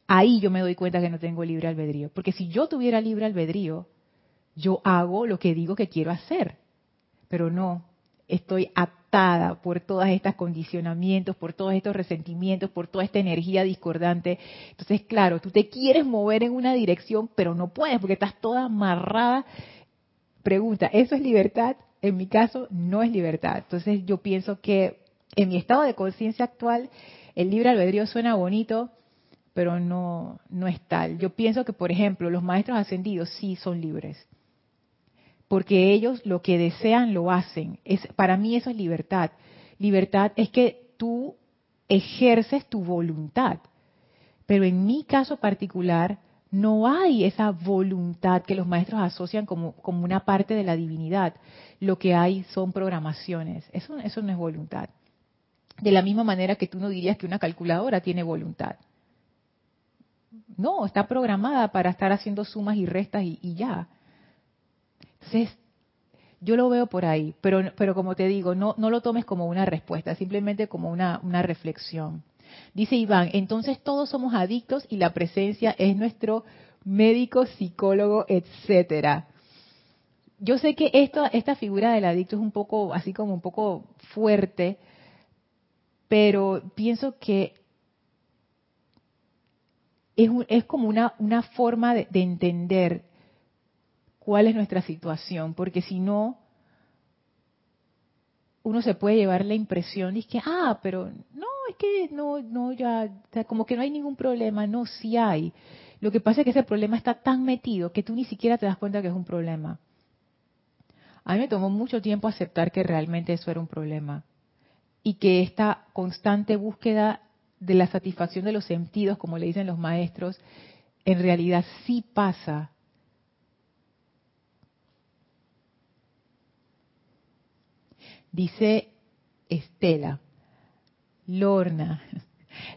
A: Ahí yo me doy cuenta que no tengo libre albedrío. Porque si yo tuviera libre albedrío, yo hago lo que digo que quiero hacer. Pero no, estoy por todos estos condicionamientos, por todos estos resentimientos, por toda esta energía discordante. Entonces, claro, tú te quieres mover en una dirección, pero no puedes porque estás toda amarrada Pregunta, ¿eso es libertad? En mi caso, no es libertad. Entonces yo pienso que en mi estado de conciencia actual, el libre albedrío suena bonito, pero no, no es tal. Yo pienso que, por ejemplo, los maestros ascendidos sí son libres, porque ellos lo que desean lo hacen. Es, para mí eso es libertad. Libertad es que tú ejerces tu voluntad. Pero en mi caso particular, no hay esa voluntad que los maestros asocian como, como una parte de la divinidad. Lo que hay son programaciones. Eso, eso no es voluntad. De la misma manera que tú no dirías que una calculadora tiene voluntad. No, está programada para estar haciendo sumas y restas y, ya. Entonces, yo lo veo por ahí, pero, pero como te digo, no, no lo tomes como una respuesta, simplemente como una, reflexión. Dice Iván, entonces todos somos adictos y la presencia es nuestro médico, psicólogo, etcétera. Yo sé que esta figura del adicto es un poco, así como un poco fuerte, pero pienso que es, es como una, forma de entender cuál es nuestra situación, porque si no, uno se puede llevar la impresión de que, ah, pero no, es que no, no, ya, como que no hay ningún problema, no, sí hay. Lo que pasa es que ese problema está tan metido que tú ni siquiera te das cuenta que es un problema. A mí me tomó mucho tiempo aceptar que realmente eso era un problema y que esta constante búsqueda de la satisfacción de los sentidos, como le dicen los maestros, en realidad sí pasa Dice Estela, Lorna,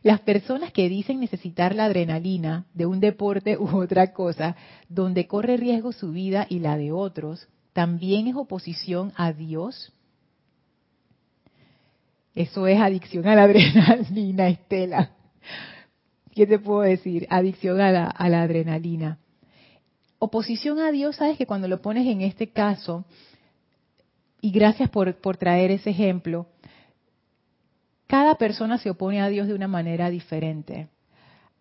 A: las personas que dicen necesitar la adrenalina de un deporte u otra cosa, donde corre riesgo su vida y la de otros, ¿también es oposición a Dios? Eso es adicción a la adrenalina, Estela. ¿Qué te puedo decir? Adicción a la, a la adrenalina. Oposición a Dios, sabes que cuando lo pones en este caso, y gracias por, por traer ese ejemplo, cada persona se opone a Dios de una manera diferente.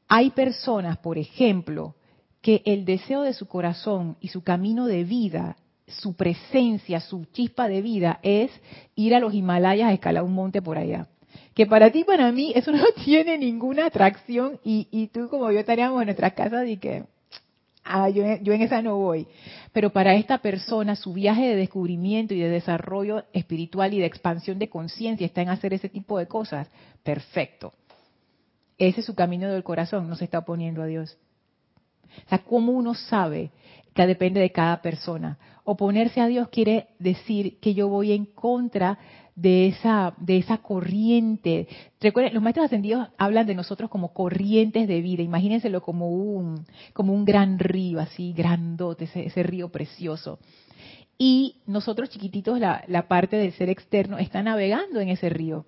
A: Hay personas, por ejemplo, que el deseo de su corazón y su camino de vida, su presencia, su chispa de vida es ir a los Himalayas a escalar un monte por allá. Que para ti, para mí, eso no tiene ninguna atracción y, y tú como yo estaríamos en nuestra casa y que ah, yo, en esa no voy. Pero para esta persona, su viaje de descubrimiento y de desarrollo espiritual y de expansión de conciencia está en hacer ese tipo de cosas. Perfecto. Ese es su camino del corazón, no se está oponiendo a Dios. O sea, ¿cómo uno sabe? Que depende de cada persona. Oponerse a Dios quiere decir que yo voy en contra de esa, de esa corriente. Recuerden, los maestros ascendidos hablan de nosotros como corrientes de vida. Imagínenselo como un, como un gran río, así, grandote, ese, ese río precioso. Y nosotros chiquititos, la, la parte del ser externo, está navegando en ese río.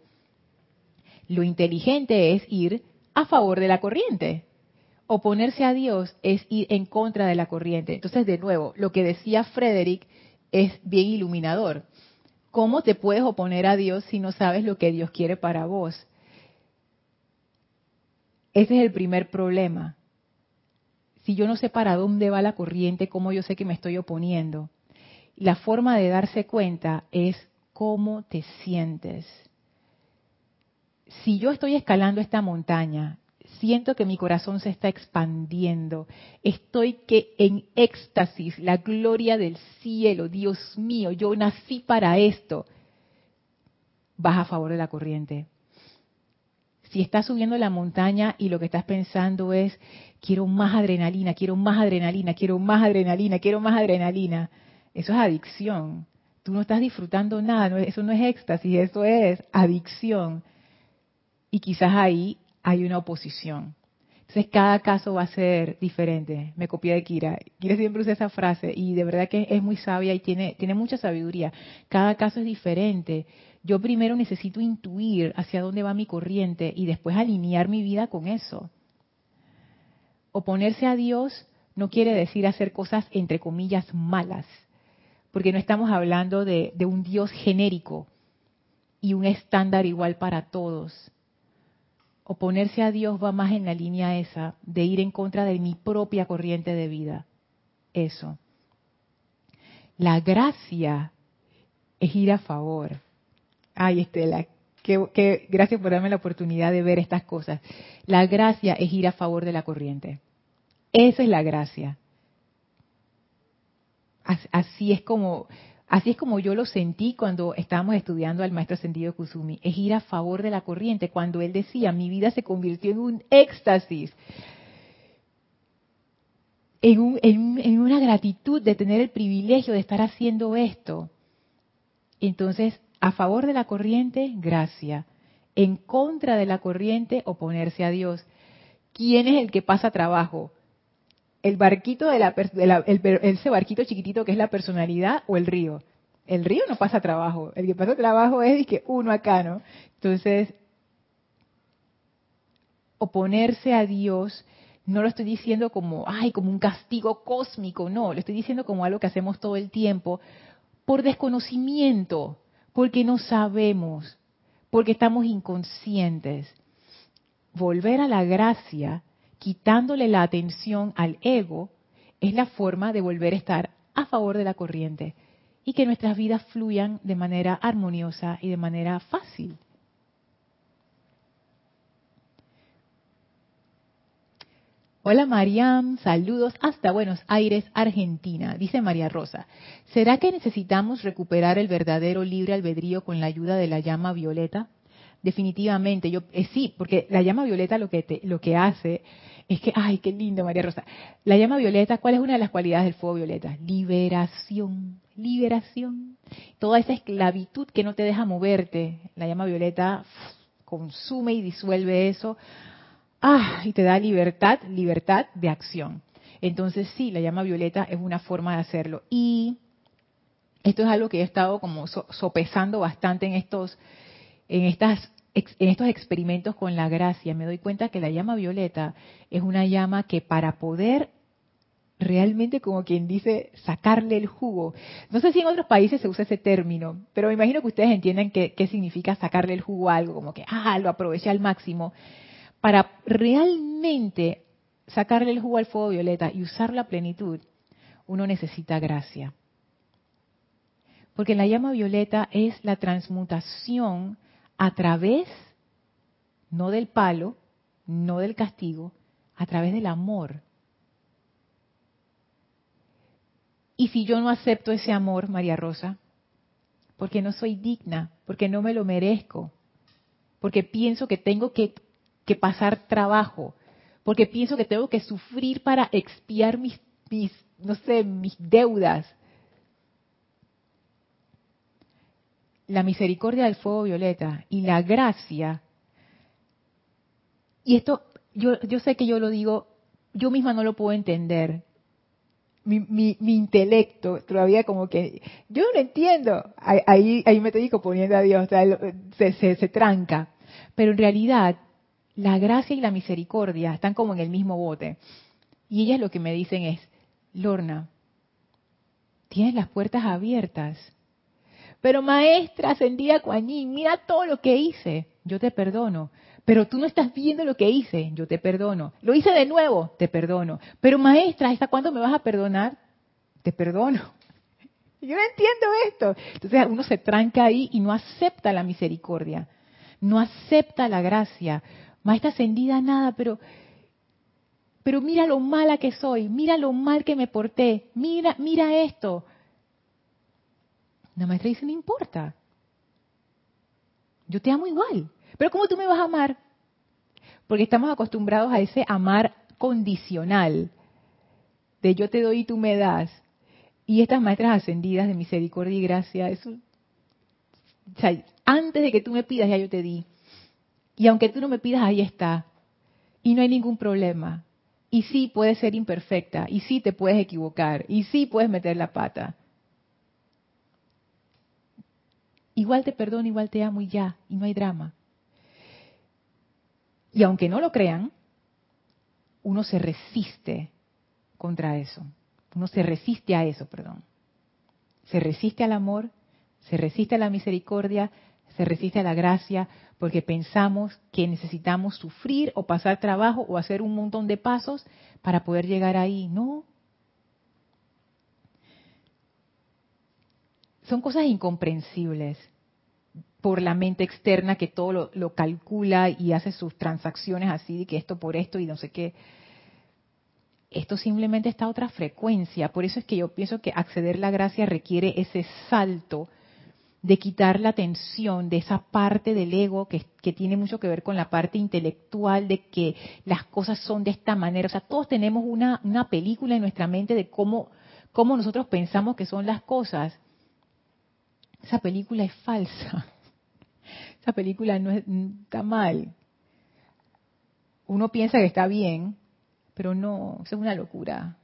A: Lo inteligente es ir a favor de la corriente. Oponerse a Dios es ir en contra de la corriente. Entonces, de nuevo, lo que decía Frederick es bien iluminador ¿Cómo te puedes oponer a Dios si no sabes lo que Dios quiere para vos? Ese es el primer problema. Si yo no sé para dónde va la corriente, ¿cómo yo sé que me estoy oponiendo? La forma de darse cuenta es cómo te sientes. Si yo estoy escalando esta montaña siento que mi corazón se está expandiendo. Estoy que en éxtasis, la gloria del cielo, Dios mío, yo nací para esto. Vas a favor de la corriente. Si estás subiendo la montaña y lo que estás pensando es, quiero más adrenalina, quiero más adrenalina, quiero más adrenalina, quiero más adrenalina, eso es adicción. Tú no estás disfrutando nada, eso no es éxtasis, eso es adicción. Y quizás ahí hay una oposición. Entonces cada caso va a ser diferente. Me copié de Kira. Kira siempre usa esa frase y de verdad que es muy sabia y tiene, mucha sabiduría. Cada caso es diferente. Yo primero necesito intuir hacia dónde va mi corriente y después alinear mi vida con eso. Oponerse a Dios no quiere decir hacer cosas entre comillas malas, porque no estamos hablando de un Dios genérico y un estándar igual para todos oponerse a Dios va más en la línea esa de ir en contra de mi propia corriente de vida. Eso. La gracia es ir a favor. Ay, Estela, que, gracias por darme la oportunidad de ver estas cosas. La gracia es ir a favor de la corriente. Esa es la gracia. Así es como Así es como yo lo sentí cuando estábamos estudiando al maestro ascendido Kusumi, es ir a favor de la corriente, cuando él decía, mi vida se convirtió en un éxtasis, en, en una gratitud de tener el privilegio de estar haciendo esto. Entonces, a favor de la corriente, gracia. En contra de la corriente, oponerse a Dios. ¿Quién es el que pasa trabajo? El barquito de la, ese barquito chiquitito que es la personalidad o el río. El río no pasa trabajo, el que pasa trabajo es que uno acá, ¿no? Entonces, oponerse a Dios no lo estoy diciendo como, ay, como un castigo cósmico, no, lo estoy diciendo como algo que hacemos todo el tiempo por desconocimiento, porque no sabemos, porque estamos inconscientes. Volver a la gracia quitándole la atención al ego, es la forma de volver a estar a favor de la corriente y que nuestras vidas fluyan de manera armoniosa y de manera fácil. Hola Mariam, saludos hasta Buenos Aires, Argentina. Dice María Rosa, ¿será que necesitamos recuperar el verdadero libre albedrío con la ayuda de la llama violeta? Definitivamente, yo eh, sí, porque la llama violeta lo que lo que hace es que, ay, qué lindo María Rosa. La llama violeta, ¿cuál es una de las cualidades del fuego violeta? Liberación, liberación. Toda esa esclavitud que no te deja moverte, la llama violeta consume y disuelve eso ah, y te da libertad, libertad de acción. Entonces sí, la llama violeta es una forma de hacerlo. Y esto es algo que he estado como sopesando bastante en estos, en estas en estos experimentos con la gracia, me doy cuenta que la llama violeta es una llama que para poder realmente como quien dice sacarle el jugo. No sé si en otros países se usa ese término, pero me imagino que ustedes entienden qué, significa sacarle el jugo a algo, como que, ah, lo aproveché al máximo para realmente sacarle el jugo al fuego violeta y usar la plenitud, uno necesita gracia. Porque la llama violeta es la transmutación a través, no del palo, no del castigo, a través del amor. Y si yo no acepto ese amor, María Rosa, porque no soy digna, porque no me lo merezco, porque pienso que tengo que que pasar trabajo, porque pienso que tengo que sufrir para expiar mis, mis no sé, mis deudas. La misericordia del fuego violeta y la gracia. Y esto, yo, yo sé que yo lo digo, yo misma no lo puedo entender. Mi, mi, mi, intelecto todavía como que yo no entiendo ahí ahí me estoy poniendo a Dios se, se, se tranca pero en realidad la gracia y la misericordia están como en el mismo bote. Y ellas lo que me dicen es, Lorna, tienes las puertas abiertas. Pero maestra, ascendida Coañín, mira todo lo que hice, yo te perdono. Pero tú no estás viendo lo que hice, yo te perdono. Lo hice de nuevo, te perdono. Pero maestra, ¿hasta cuándo me vas a perdonar? Te perdono. Yo no entiendo esto. Entonces uno se tranca ahí y no acepta la misericordia, no acepta la gracia, maestra ascendida nada, pero pero mira lo mala que soy, mira lo mal que me porté, mira, mira esto. La maestra dice, no importa. Yo te amo igual. Pero ¿cómo tú me vas a amar? Porque estamos acostumbrados a ese amar condicional, de yo te doy y tú me das. Y estas maestras ascendidas de misericordia y gracia, eso, antes de que tú me pidas, ya yo te di. Y aunque tú no me pidas, ahí está. Y no hay ningún problema. Y sí puedes ser imperfecta. Y sí te puedes equivocar. Y sí puedes meter la pata. Igual te perdono, igual te amo y ya. Y no hay drama. Y aunque no lo crean, uno se resiste contra eso. Uno se resiste a eso, perdón. Se resiste al amor, se resiste a la misericordia, se resiste a la gracia porque pensamos que necesitamos sufrir o pasar trabajo o hacer un montón de pasos para poder llegar ahí. No. Son cosas incomprensibles por la mente externa que todo lo, calcula y hace sus transacciones así de que esto por esto y no sé qué. Esto simplemente está a otra frecuencia. Por eso es que yo pienso que acceder a la gracia requiere ese salto de quitar la atención de esa parte del ego que, tiene mucho que ver con la parte intelectual de que las cosas son de esta manera. O sea, todos tenemos una, una película en nuestra mente de cómo, cómo nosotros pensamos que son las cosas. Esa película es falsa. Esa película no está mal. Uno piensa que está bien, pero no, es una locura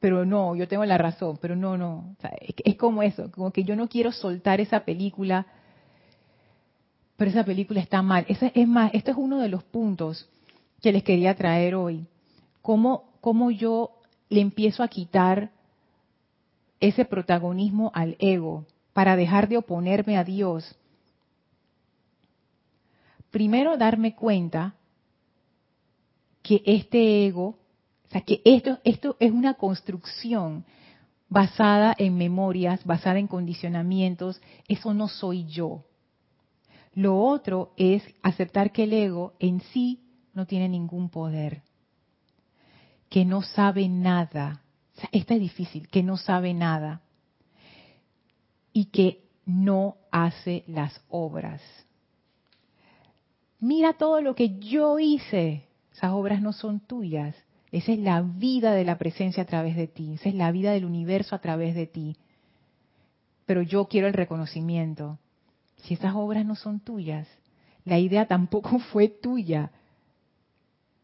A: pero no, yo tengo la razón, pero no, no. es, como eso, como que yo no quiero soltar esa película, pero esa película está mal. es más, esto es uno de los puntos que les quería traer hoy. Cómo, cómo yo le empiezo a quitar ese protagonismo al ego para dejar de oponerme a Dios. Primero darme cuenta que este ego, o sea, que esto, esto es una construcción basada en memorias, basada en condicionamientos, eso no soy yo. Lo otro es aceptar que el ego en sí no tiene ningún poder, que no sabe nada. Esta es difícil, que no sabe nada y que no hace las obras. Mira todo lo que yo hice. Esas obras no son tuyas. Esa es la vida de la presencia a través de ti. Esa es la vida del universo a través de ti. Pero yo quiero el reconocimiento. Si esas obras no son tuyas, la idea tampoco fue tuya.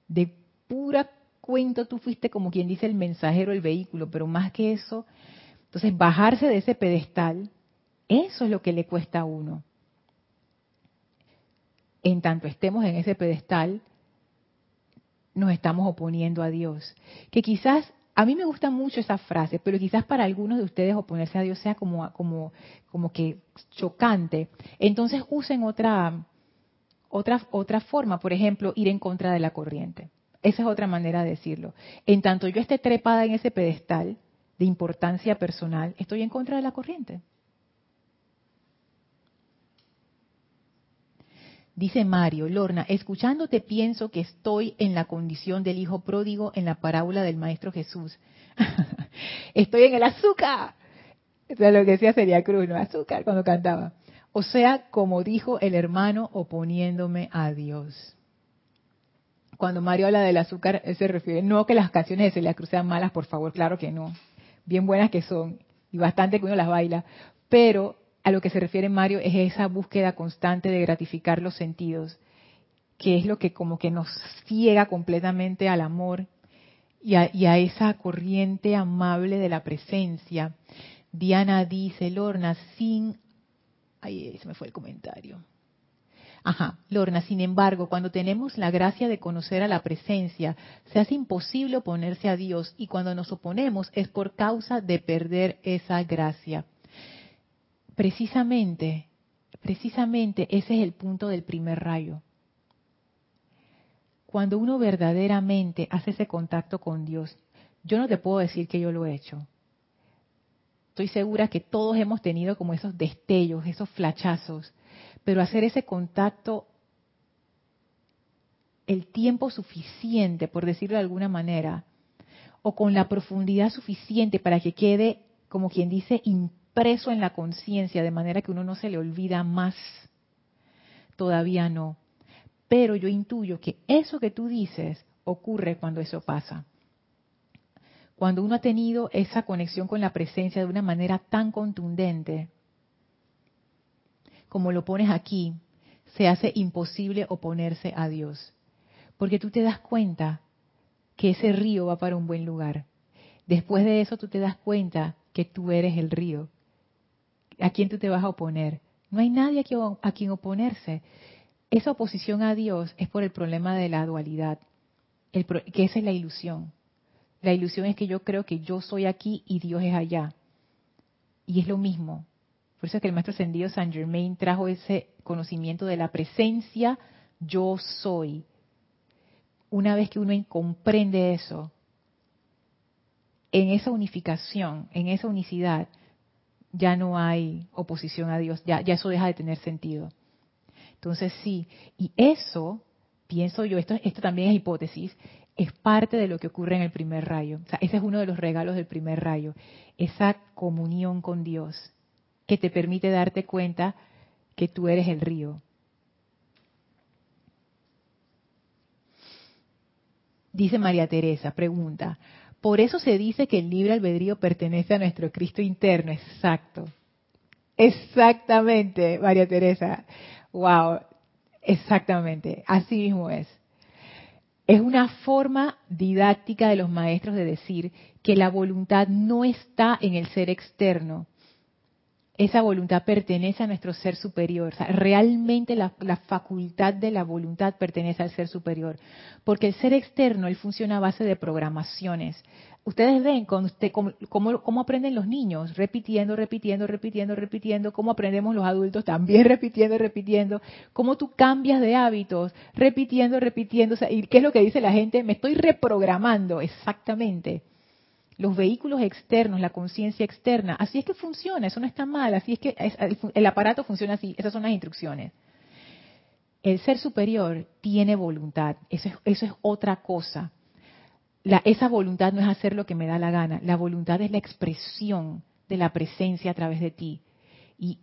A: De pura cuento tú fuiste como quien dice el mensajero, el vehículo, pero más que eso, entonces bajarse de ese pedestal, eso es lo que le cuesta a uno. En tanto estemos en ese pedestal, nos estamos oponiendo a Dios. Que quizás, a mí me gusta mucho esa frase, pero quizás para algunos de ustedes oponerse a Dios sea como, como, como que chocante. Entonces usen otra, otra, otra forma, por ejemplo, ir en contra de la corriente. Esa es otra manera de decirlo. En tanto yo esté trepada en ese pedestal de importancia personal, estoy en contra de la corriente. Dice Mario, Lorna, escuchándote pienso que estoy en la condición del hijo pródigo en la parábola del Maestro Jesús. estoy en el azúcar. Lo que decía Sería Cruz, ¿no? Azúcar cuando cantaba. O sea, como dijo el hermano, oponiéndome a Dios. Cuando Mario habla del azúcar, se refiere, no que las canciones de Celia Cruz sean malas, por favor, claro que no. Bien buenas que son, y bastante que uno las baila, pero a lo que se refiere Mario es esa búsqueda constante de gratificar los sentidos, que es lo que como que nos ciega completamente al amor y a, esa corriente amable de la presencia. Diana dice, Lorna, sin... Ay, se me fue el comentario. Ajá, Lorna, sin embargo, cuando tenemos la gracia de conocer a la presencia, se hace imposible oponerse a Dios y cuando nos oponemos es por causa de perder esa gracia. Precisamente, precisamente ese es el punto del primer rayo. Cuando uno verdaderamente hace ese contacto con Dios, yo no te puedo decir que yo lo he hecho. Estoy segura que todos hemos tenido como esos destellos, esos flachazos, pero hacer ese contacto el tiempo suficiente, por decirlo de alguna manera, o con la profundidad suficiente para que quede, como quien dice, preso en la conciencia, de manera que uno no se le olvida más. Todavía no. Pero yo intuyo que eso que tú dices ocurre cuando eso pasa. Cuando uno ha tenido esa conexión con la presencia de una manera tan contundente, como lo pones aquí, se hace imposible oponerse a Dios. Porque tú te das cuenta que ese río va para un buen lugar. Después de eso tú te das cuenta que tú eres el río ¿A quién tú te vas a oponer? No hay nadie a quien, oponerse. Esa oposición a Dios es por el problema de la dualidad, que esa es la ilusión. La ilusión es que yo creo que yo soy aquí y Dios es allá. Y es lo mismo. Por eso es que el maestro ascendido San Germain trajo ese conocimiento de la presencia yo soy. Una vez que uno comprende eso, en esa unificación, en esa unicidad, ya no hay oposición a Dios, ya, eso deja de tener sentido. Entonces sí, y eso, pienso yo, esto, esto también es hipótesis, es parte de lo que ocurre en el primer rayo. O sea, ese es uno de los regalos del primer rayo, esa comunión con Dios que te permite darte cuenta que tú eres el río. Dice María Teresa, pregunta, por eso se dice que el libre albedrío pertenece a nuestro Cristo interno. Exacto. Exactamente, María Teresa. Wow. Exactamente. Así mismo es. Es una forma didáctica de los maestros de decir que la voluntad no está en el ser externo, esa voluntad pertenece a nuestro ser superior. realmente la, facultad de la voluntad pertenece al ser superior. Porque el ser externo, él funciona a base de programaciones, ustedes ven con cómo, aprenden los niños, repitiendo, repitiendo, repitiendo, repitiendo, cómo aprendemos los adultos también repitiendo, repitiendo, cómo tú cambias de hábitos, repitiendo, repitiendo, ¿y qué es lo que dice la gente? Me estoy reprogramando, exactamente. Los vehículos externos, la conciencia externa, así es que funciona, eso no está mal, así es que el aparato funciona así, esas son las instrucciones. El ser superior tiene voluntad, eso es, otra cosa esa voluntad no es hacer lo que me da la gana, la voluntad es la expresión de la presencia a través de ti. Y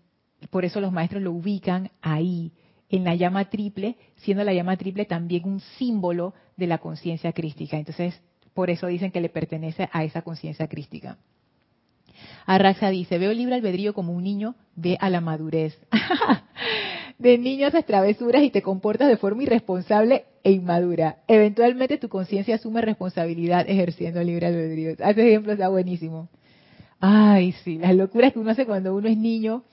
A: por eso los maestros lo ubican ahí, en la llama triple, siendo la llama triple también un símbolo de la conciencia crística. Entonces, por eso dicen que le pertenece a esa conciencia crística. Arraxa dice, veo libre albedrío como un niño ve a la madurez. de niño haces travesuras y te comportas de forma irresponsable e inmadura. Eventualmente tu conciencia asume responsabilidad ejerciendo el libre albedrío. Ese ejemplo está buenísimo. Ay, sí, las locuras que uno hace cuando uno es niño.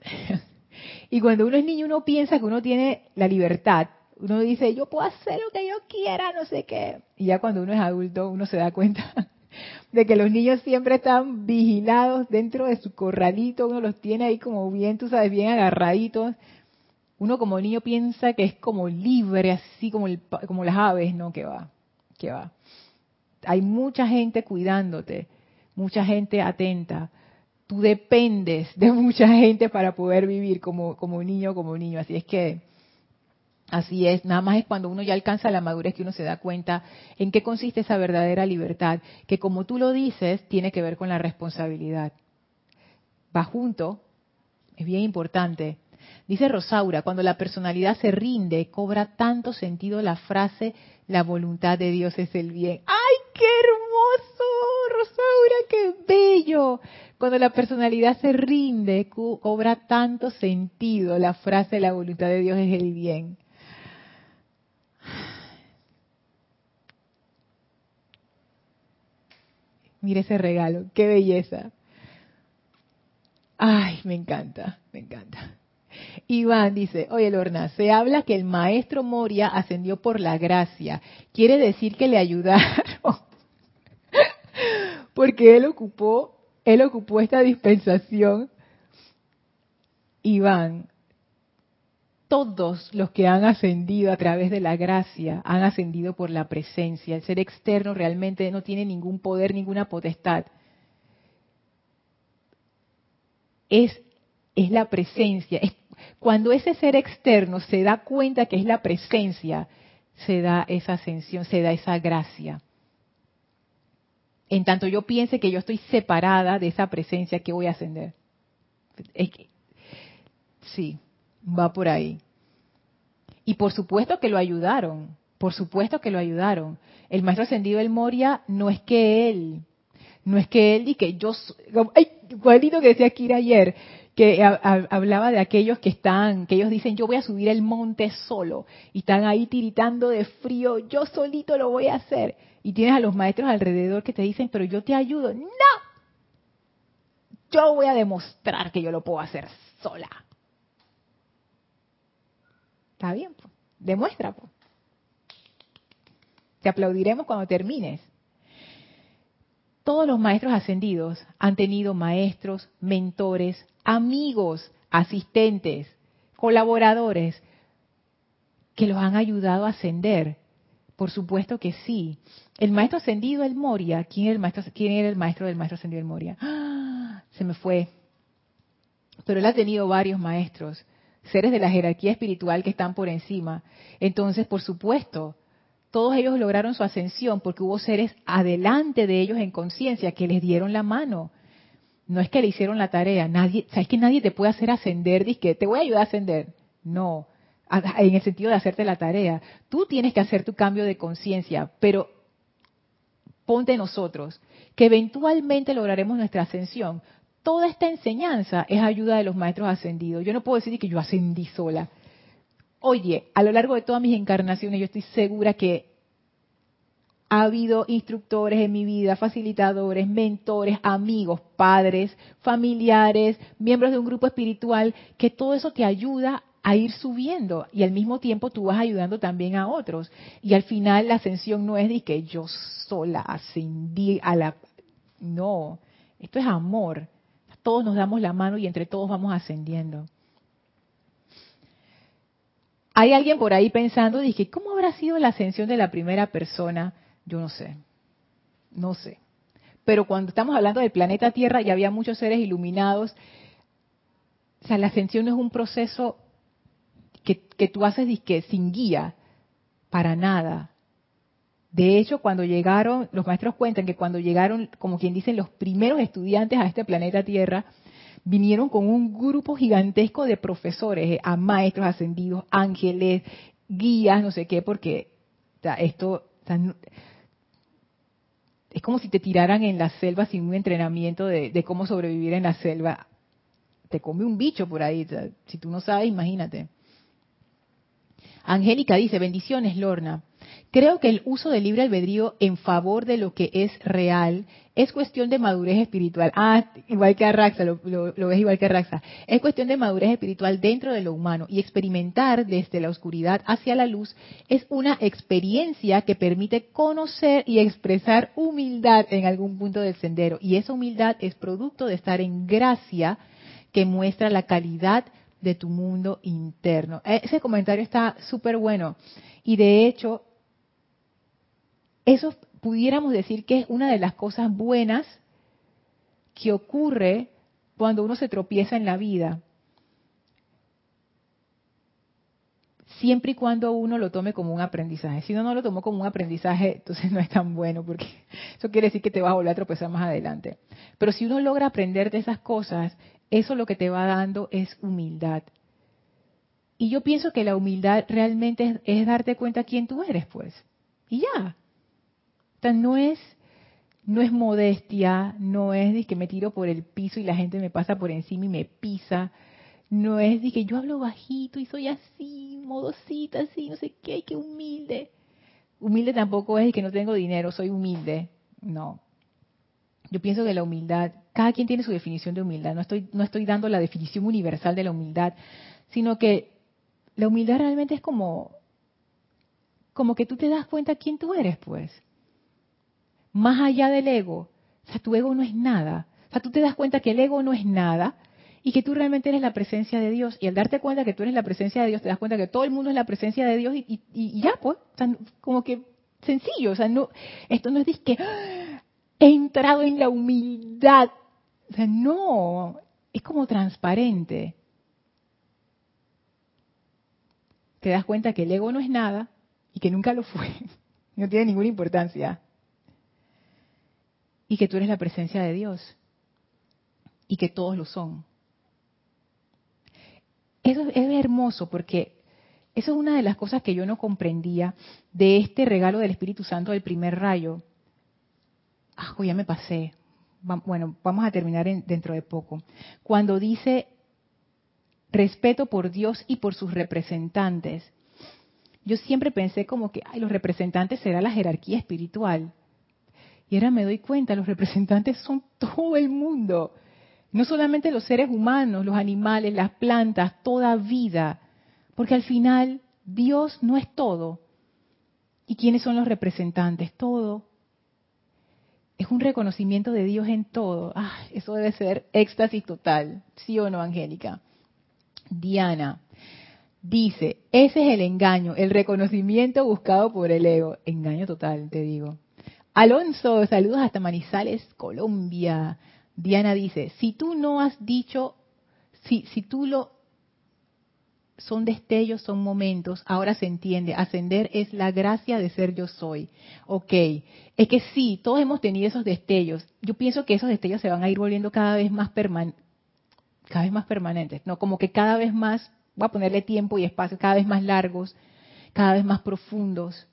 A: y cuando uno es niño uno piensa que uno tiene la libertad. Uno dice, yo puedo hacer lo que yo quiera, no sé qué. Y ya cuando uno es adulto uno se da cuenta de que los niños siempre están vigilados dentro de su corralito, uno los tiene ahí como bien, tú sabes, bien agarraditos. Uno como niño piensa que es como libre, así como, como las aves, no, que va, que va. Hay mucha gente cuidándote, mucha gente atenta. Tú dependes de mucha gente para poder vivir como, como niño, como niño. Así es que Así es, nada más es cuando uno ya alcanza la madurez que uno se da cuenta en qué consiste esa verdadera libertad, que como tú lo dices, tiene que ver con la responsabilidad. Va junto, es bien importante. Dice Rosaura, cuando la personalidad se rinde, cobra tanto sentido la frase, la voluntad de Dios es el bien. ¡Ay, qué hermoso! Rosaura, qué bello. Cuando la personalidad se rinde, cobra tanto sentido la frase, la voluntad de Dios es el bien. Mire ese regalo, qué belleza. Ay, me encanta, me encanta. Iván dice, oye Lorna, se habla que el maestro Moria ascendió por la gracia. Quiere decir que le ayudaron. Porque él ocupó, él ocupó esta dispensación. Iván, todos los que han ascendido a través de la gracia han ascendido por la presencia. El ser externo realmente no tiene ningún poder, ninguna potestad. Es, es la presencia. Es, cuando ese ser externo se da cuenta que es la presencia, se da esa ascensión, se da esa gracia. En tanto yo piense que yo estoy separada de esa presencia, ¿qué voy a ascender? Que, sí, va por ahí. Y por supuesto que lo ayudaron, por supuesto que lo ayudaron. El maestro ascendido del Moria no es que él, no es que él y que yo, ay, igualito que decía Kira ayer, que hablaba de aquellos que están, que ellos dicen, yo voy a subir el monte solo, y están ahí tiritando de frío, yo solito lo voy a hacer. Y tienes a los maestros alrededor que te dicen, pero yo te ayudo. No, yo voy a demostrar que yo lo puedo hacer sola. Está bien, pues. demuestra. Pues. Te aplaudiremos cuando termines. Todos los maestros ascendidos han tenido maestros, mentores, amigos, asistentes, colaboradores que los han ayudado a ascender. Por supuesto que sí. El maestro ascendido el Moria, ¿quién era el maestro, quién el maestro del maestro ascendido el Moria? ¡Ah! Se me fue. Pero él ha tenido varios maestros seres de la jerarquía espiritual que están por encima. Entonces, por supuesto, todos ellos lograron su ascensión porque hubo seres adelante de ellos en conciencia que les dieron la mano. No es que le hicieron la tarea, nadie, sabes que nadie te puede hacer ascender, que te voy a ayudar a ascender. No, en el sentido de hacerte la tarea. Tú tienes que hacer tu cambio de conciencia, pero ponte nosotros, que eventualmente lograremos nuestra ascensión toda esta enseñanza es ayuda de los maestros ascendidos. Yo no puedo decir que yo ascendí sola. Oye, a lo largo de todas mis encarnaciones yo estoy segura que ha habido instructores en mi vida, facilitadores, mentores, amigos, padres, familiares, miembros de un grupo espiritual, que todo eso te ayuda a ir subiendo y al mismo tiempo tú vas ayudando también a otros. Y al final la ascensión no es de que yo sola ascendí a la... No, esto es amor. Todos nos damos la mano y entre todos vamos ascendiendo. Hay alguien por ahí pensando, dije, ¿cómo habrá sido la ascensión de la primera persona? Yo no sé, no sé. Pero cuando estamos hablando del planeta Tierra y había muchos seres iluminados, o sea, la ascensión es un proceso que, que tú haces sin guía, para nada. De hecho, cuando llegaron, los maestros cuentan que cuando llegaron, como quien dicen, los primeros estudiantes a este planeta Tierra, vinieron con un grupo gigantesco de profesores, eh, a maestros ascendidos, ángeles, guías, no sé qué, porque esto es como si te tiraran en la selva sin un entrenamiento de, cómo sobrevivir en la selva. Te come un bicho por ahí. si tú no sabes, imagínate. Angélica dice, bendiciones, Lorna. Creo que el uso del libre albedrío en favor de lo que es real es cuestión de madurez espiritual. Ah, igual que Arraxa, lo, lo, ves igual que Arraxa. Es cuestión de madurez espiritual dentro de lo humano y experimentar desde la oscuridad hacia la luz es una experiencia que permite conocer y expresar humildad en algún punto del sendero. Y esa humildad es producto de estar en gracia que muestra la calidad de tu mundo interno. Ese comentario está súper bueno. Y de hecho, eso pudiéramos decir que es una de las cosas buenas que ocurre cuando uno se tropieza en la vida. Siempre y cuando uno lo tome como un aprendizaje. Si uno no lo tomó como un aprendizaje, entonces no es tan bueno, porque eso quiere decir que te vas a volver a tropezar más adelante. Pero si uno logra aprender de esas cosas, eso lo que te va dando es humildad. Y yo pienso que la humildad realmente es, es darte cuenta quién tú eres, pues. Y ya, no es, no es modestia, no es de que me tiro por el piso y la gente me pasa por encima y me pisa. No es de que yo hablo bajito y soy así, modosita, así, no sé qué, qué humilde. Humilde tampoco es de que no tengo dinero, soy humilde. No. Yo pienso que la humildad, cada quien tiene su definición de humildad. No estoy, no estoy dando la definición universal de la humildad, sino que la humildad realmente es como, como que tú te das cuenta quién tú eres, pues más allá del ego. O sea, tu ego no es nada. O sea, tú te das cuenta que el ego no es nada y que tú realmente eres la presencia de Dios. Y al darte cuenta que tú eres la presencia de Dios, te das cuenta que todo el mundo es la presencia de Dios y, ya, pues, o sea, como que sencillo. O sea, no, esto no es que ¡ah! he entrado en la humildad. O sea, no, es como transparente. Te das cuenta que el ego no es nada y que nunca lo fue. No tiene ninguna importancia y que tú eres la presencia de Dios y que todos lo son. Eso es hermoso porque eso es una de las cosas que yo no comprendía de este regalo del Espíritu Santo del primer rayo. Ah, ya me pasé. Bueno, vamos a terminar dentro de poco. Cuando dice respeto por Dios y por sus representantes, yo siempre pensé como que ay, los representantes será la jerarquía espiritual. Y ahora me doy cuenta, los representantes son todo el mundo. No solamente los seres humanos, los animales, las plantas, toda vida. Porque al final Dios no es todo. ¿Y quiénes son los representantes? Todo. Es un reconocimiento de Dios en todo. Ah, eso debe ser éxtasis total. ¿Sí o no, Angélica? Diana dice, ese es el engaño, el reconocimiento buscado por el ego. Engaño total, te digo. Alonso, saludos hasta Manizales, Colombia. Diana dice, si tú no has dicho, si, si tú lo, son destellos, son momentos, ahora se entiende, ascender es la gracia de ser yo soy. Ok, es que sí, todos hemos tenido esos destellos. Yo pienso que esos destellos se van a ir volviendo cada vez más cada vez más permanentes, no, como que cada vez más, voy a ponerle tiempo y espacio, cada vez más largos, cada vez más profundos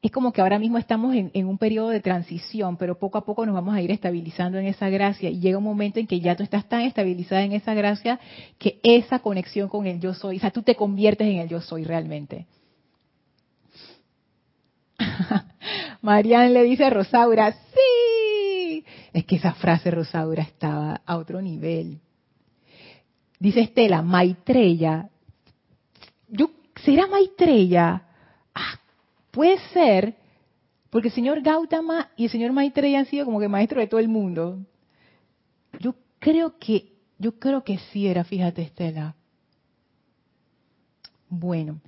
A: es como que ahora mismo estamos en, un periodo de transición, pero poco a poco nos vamos a ir estabilizando en esa gracia y llega un momento en que ya tú estás tan estabilizada en esa gracia que esa conexión con el yo soy, o sea, tú te conviertes en el yo soy realmente. Marian le dice a Rosaura, sí, es que esa frase Rosaura estaba a otro nivel. Dice Estela, Maitreya. Yo, ¿Será Maitreya? Ah, puede ser, porque el señor Gautama y el señor Maitreya han sido como que maestros de todo el mundo. Yo creo que, yo creo que sí era, fíjate Estela. Bueno,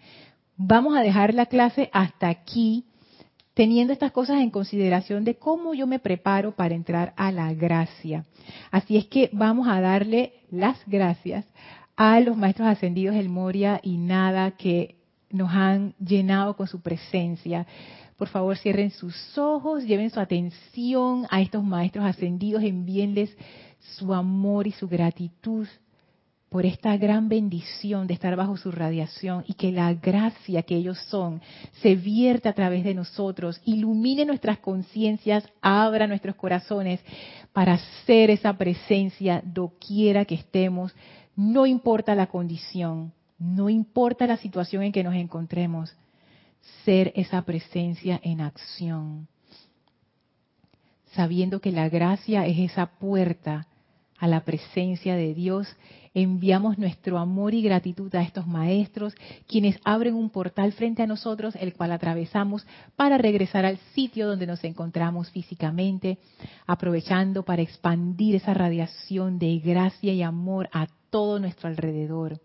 A: vamos a dejar la clase hasta aquí, teniendo estas cosas en consideración de cómo yo me preparo para entrar a la gracia. Así es que vamos a darle las gracias a los maestros ascendidos del Moria y Nada que nos han llenado con su presencia. Por favor, cierren sus ojos, lleven su atención a estos maestros ascendidos, envíenles su amor y su gratitud por esta gran bendición de estar bajo su radiación y que la gracia que ellos son se vierta a través de nosotros, ilumine nuestras conciencias, abra nuestros corazones para ser esa presencia doquiera que estemos, no importa la condición, no importa la situación en que nos encontremos, ser esa presencia en acción, sabiendo que la gracia es esa puerta a la presencia de Dios, enviamos nuestro amor y gratitud a estos maestros, quienes abren un portal frente a nosotros, el cual atravesamos para regresar al sitio donde nos encontramos físicamente, aprovechando para expandir esa radiación de gracia y amor a todo nuestro alrededor.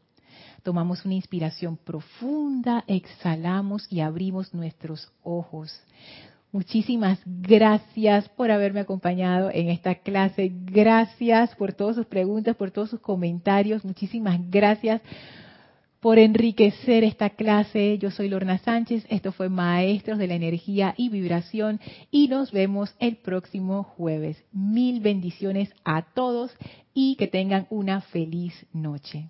A: Tomamos una inspiración profunda, exhalamos y abrimos nuestros ojos. Muchísimas gracias por haberme acompañado en esta clase. Gracias por todas sus preguntas, por todos sus comentarios. Muchísimas gracias por enriquecer esta clase. Yo soy Lorna Sánchez. Esto fue Maestros de la Energía y Vibración y nos vemos el próximo jueves. Mil bendiciones a todos y que tengan una feliz noche.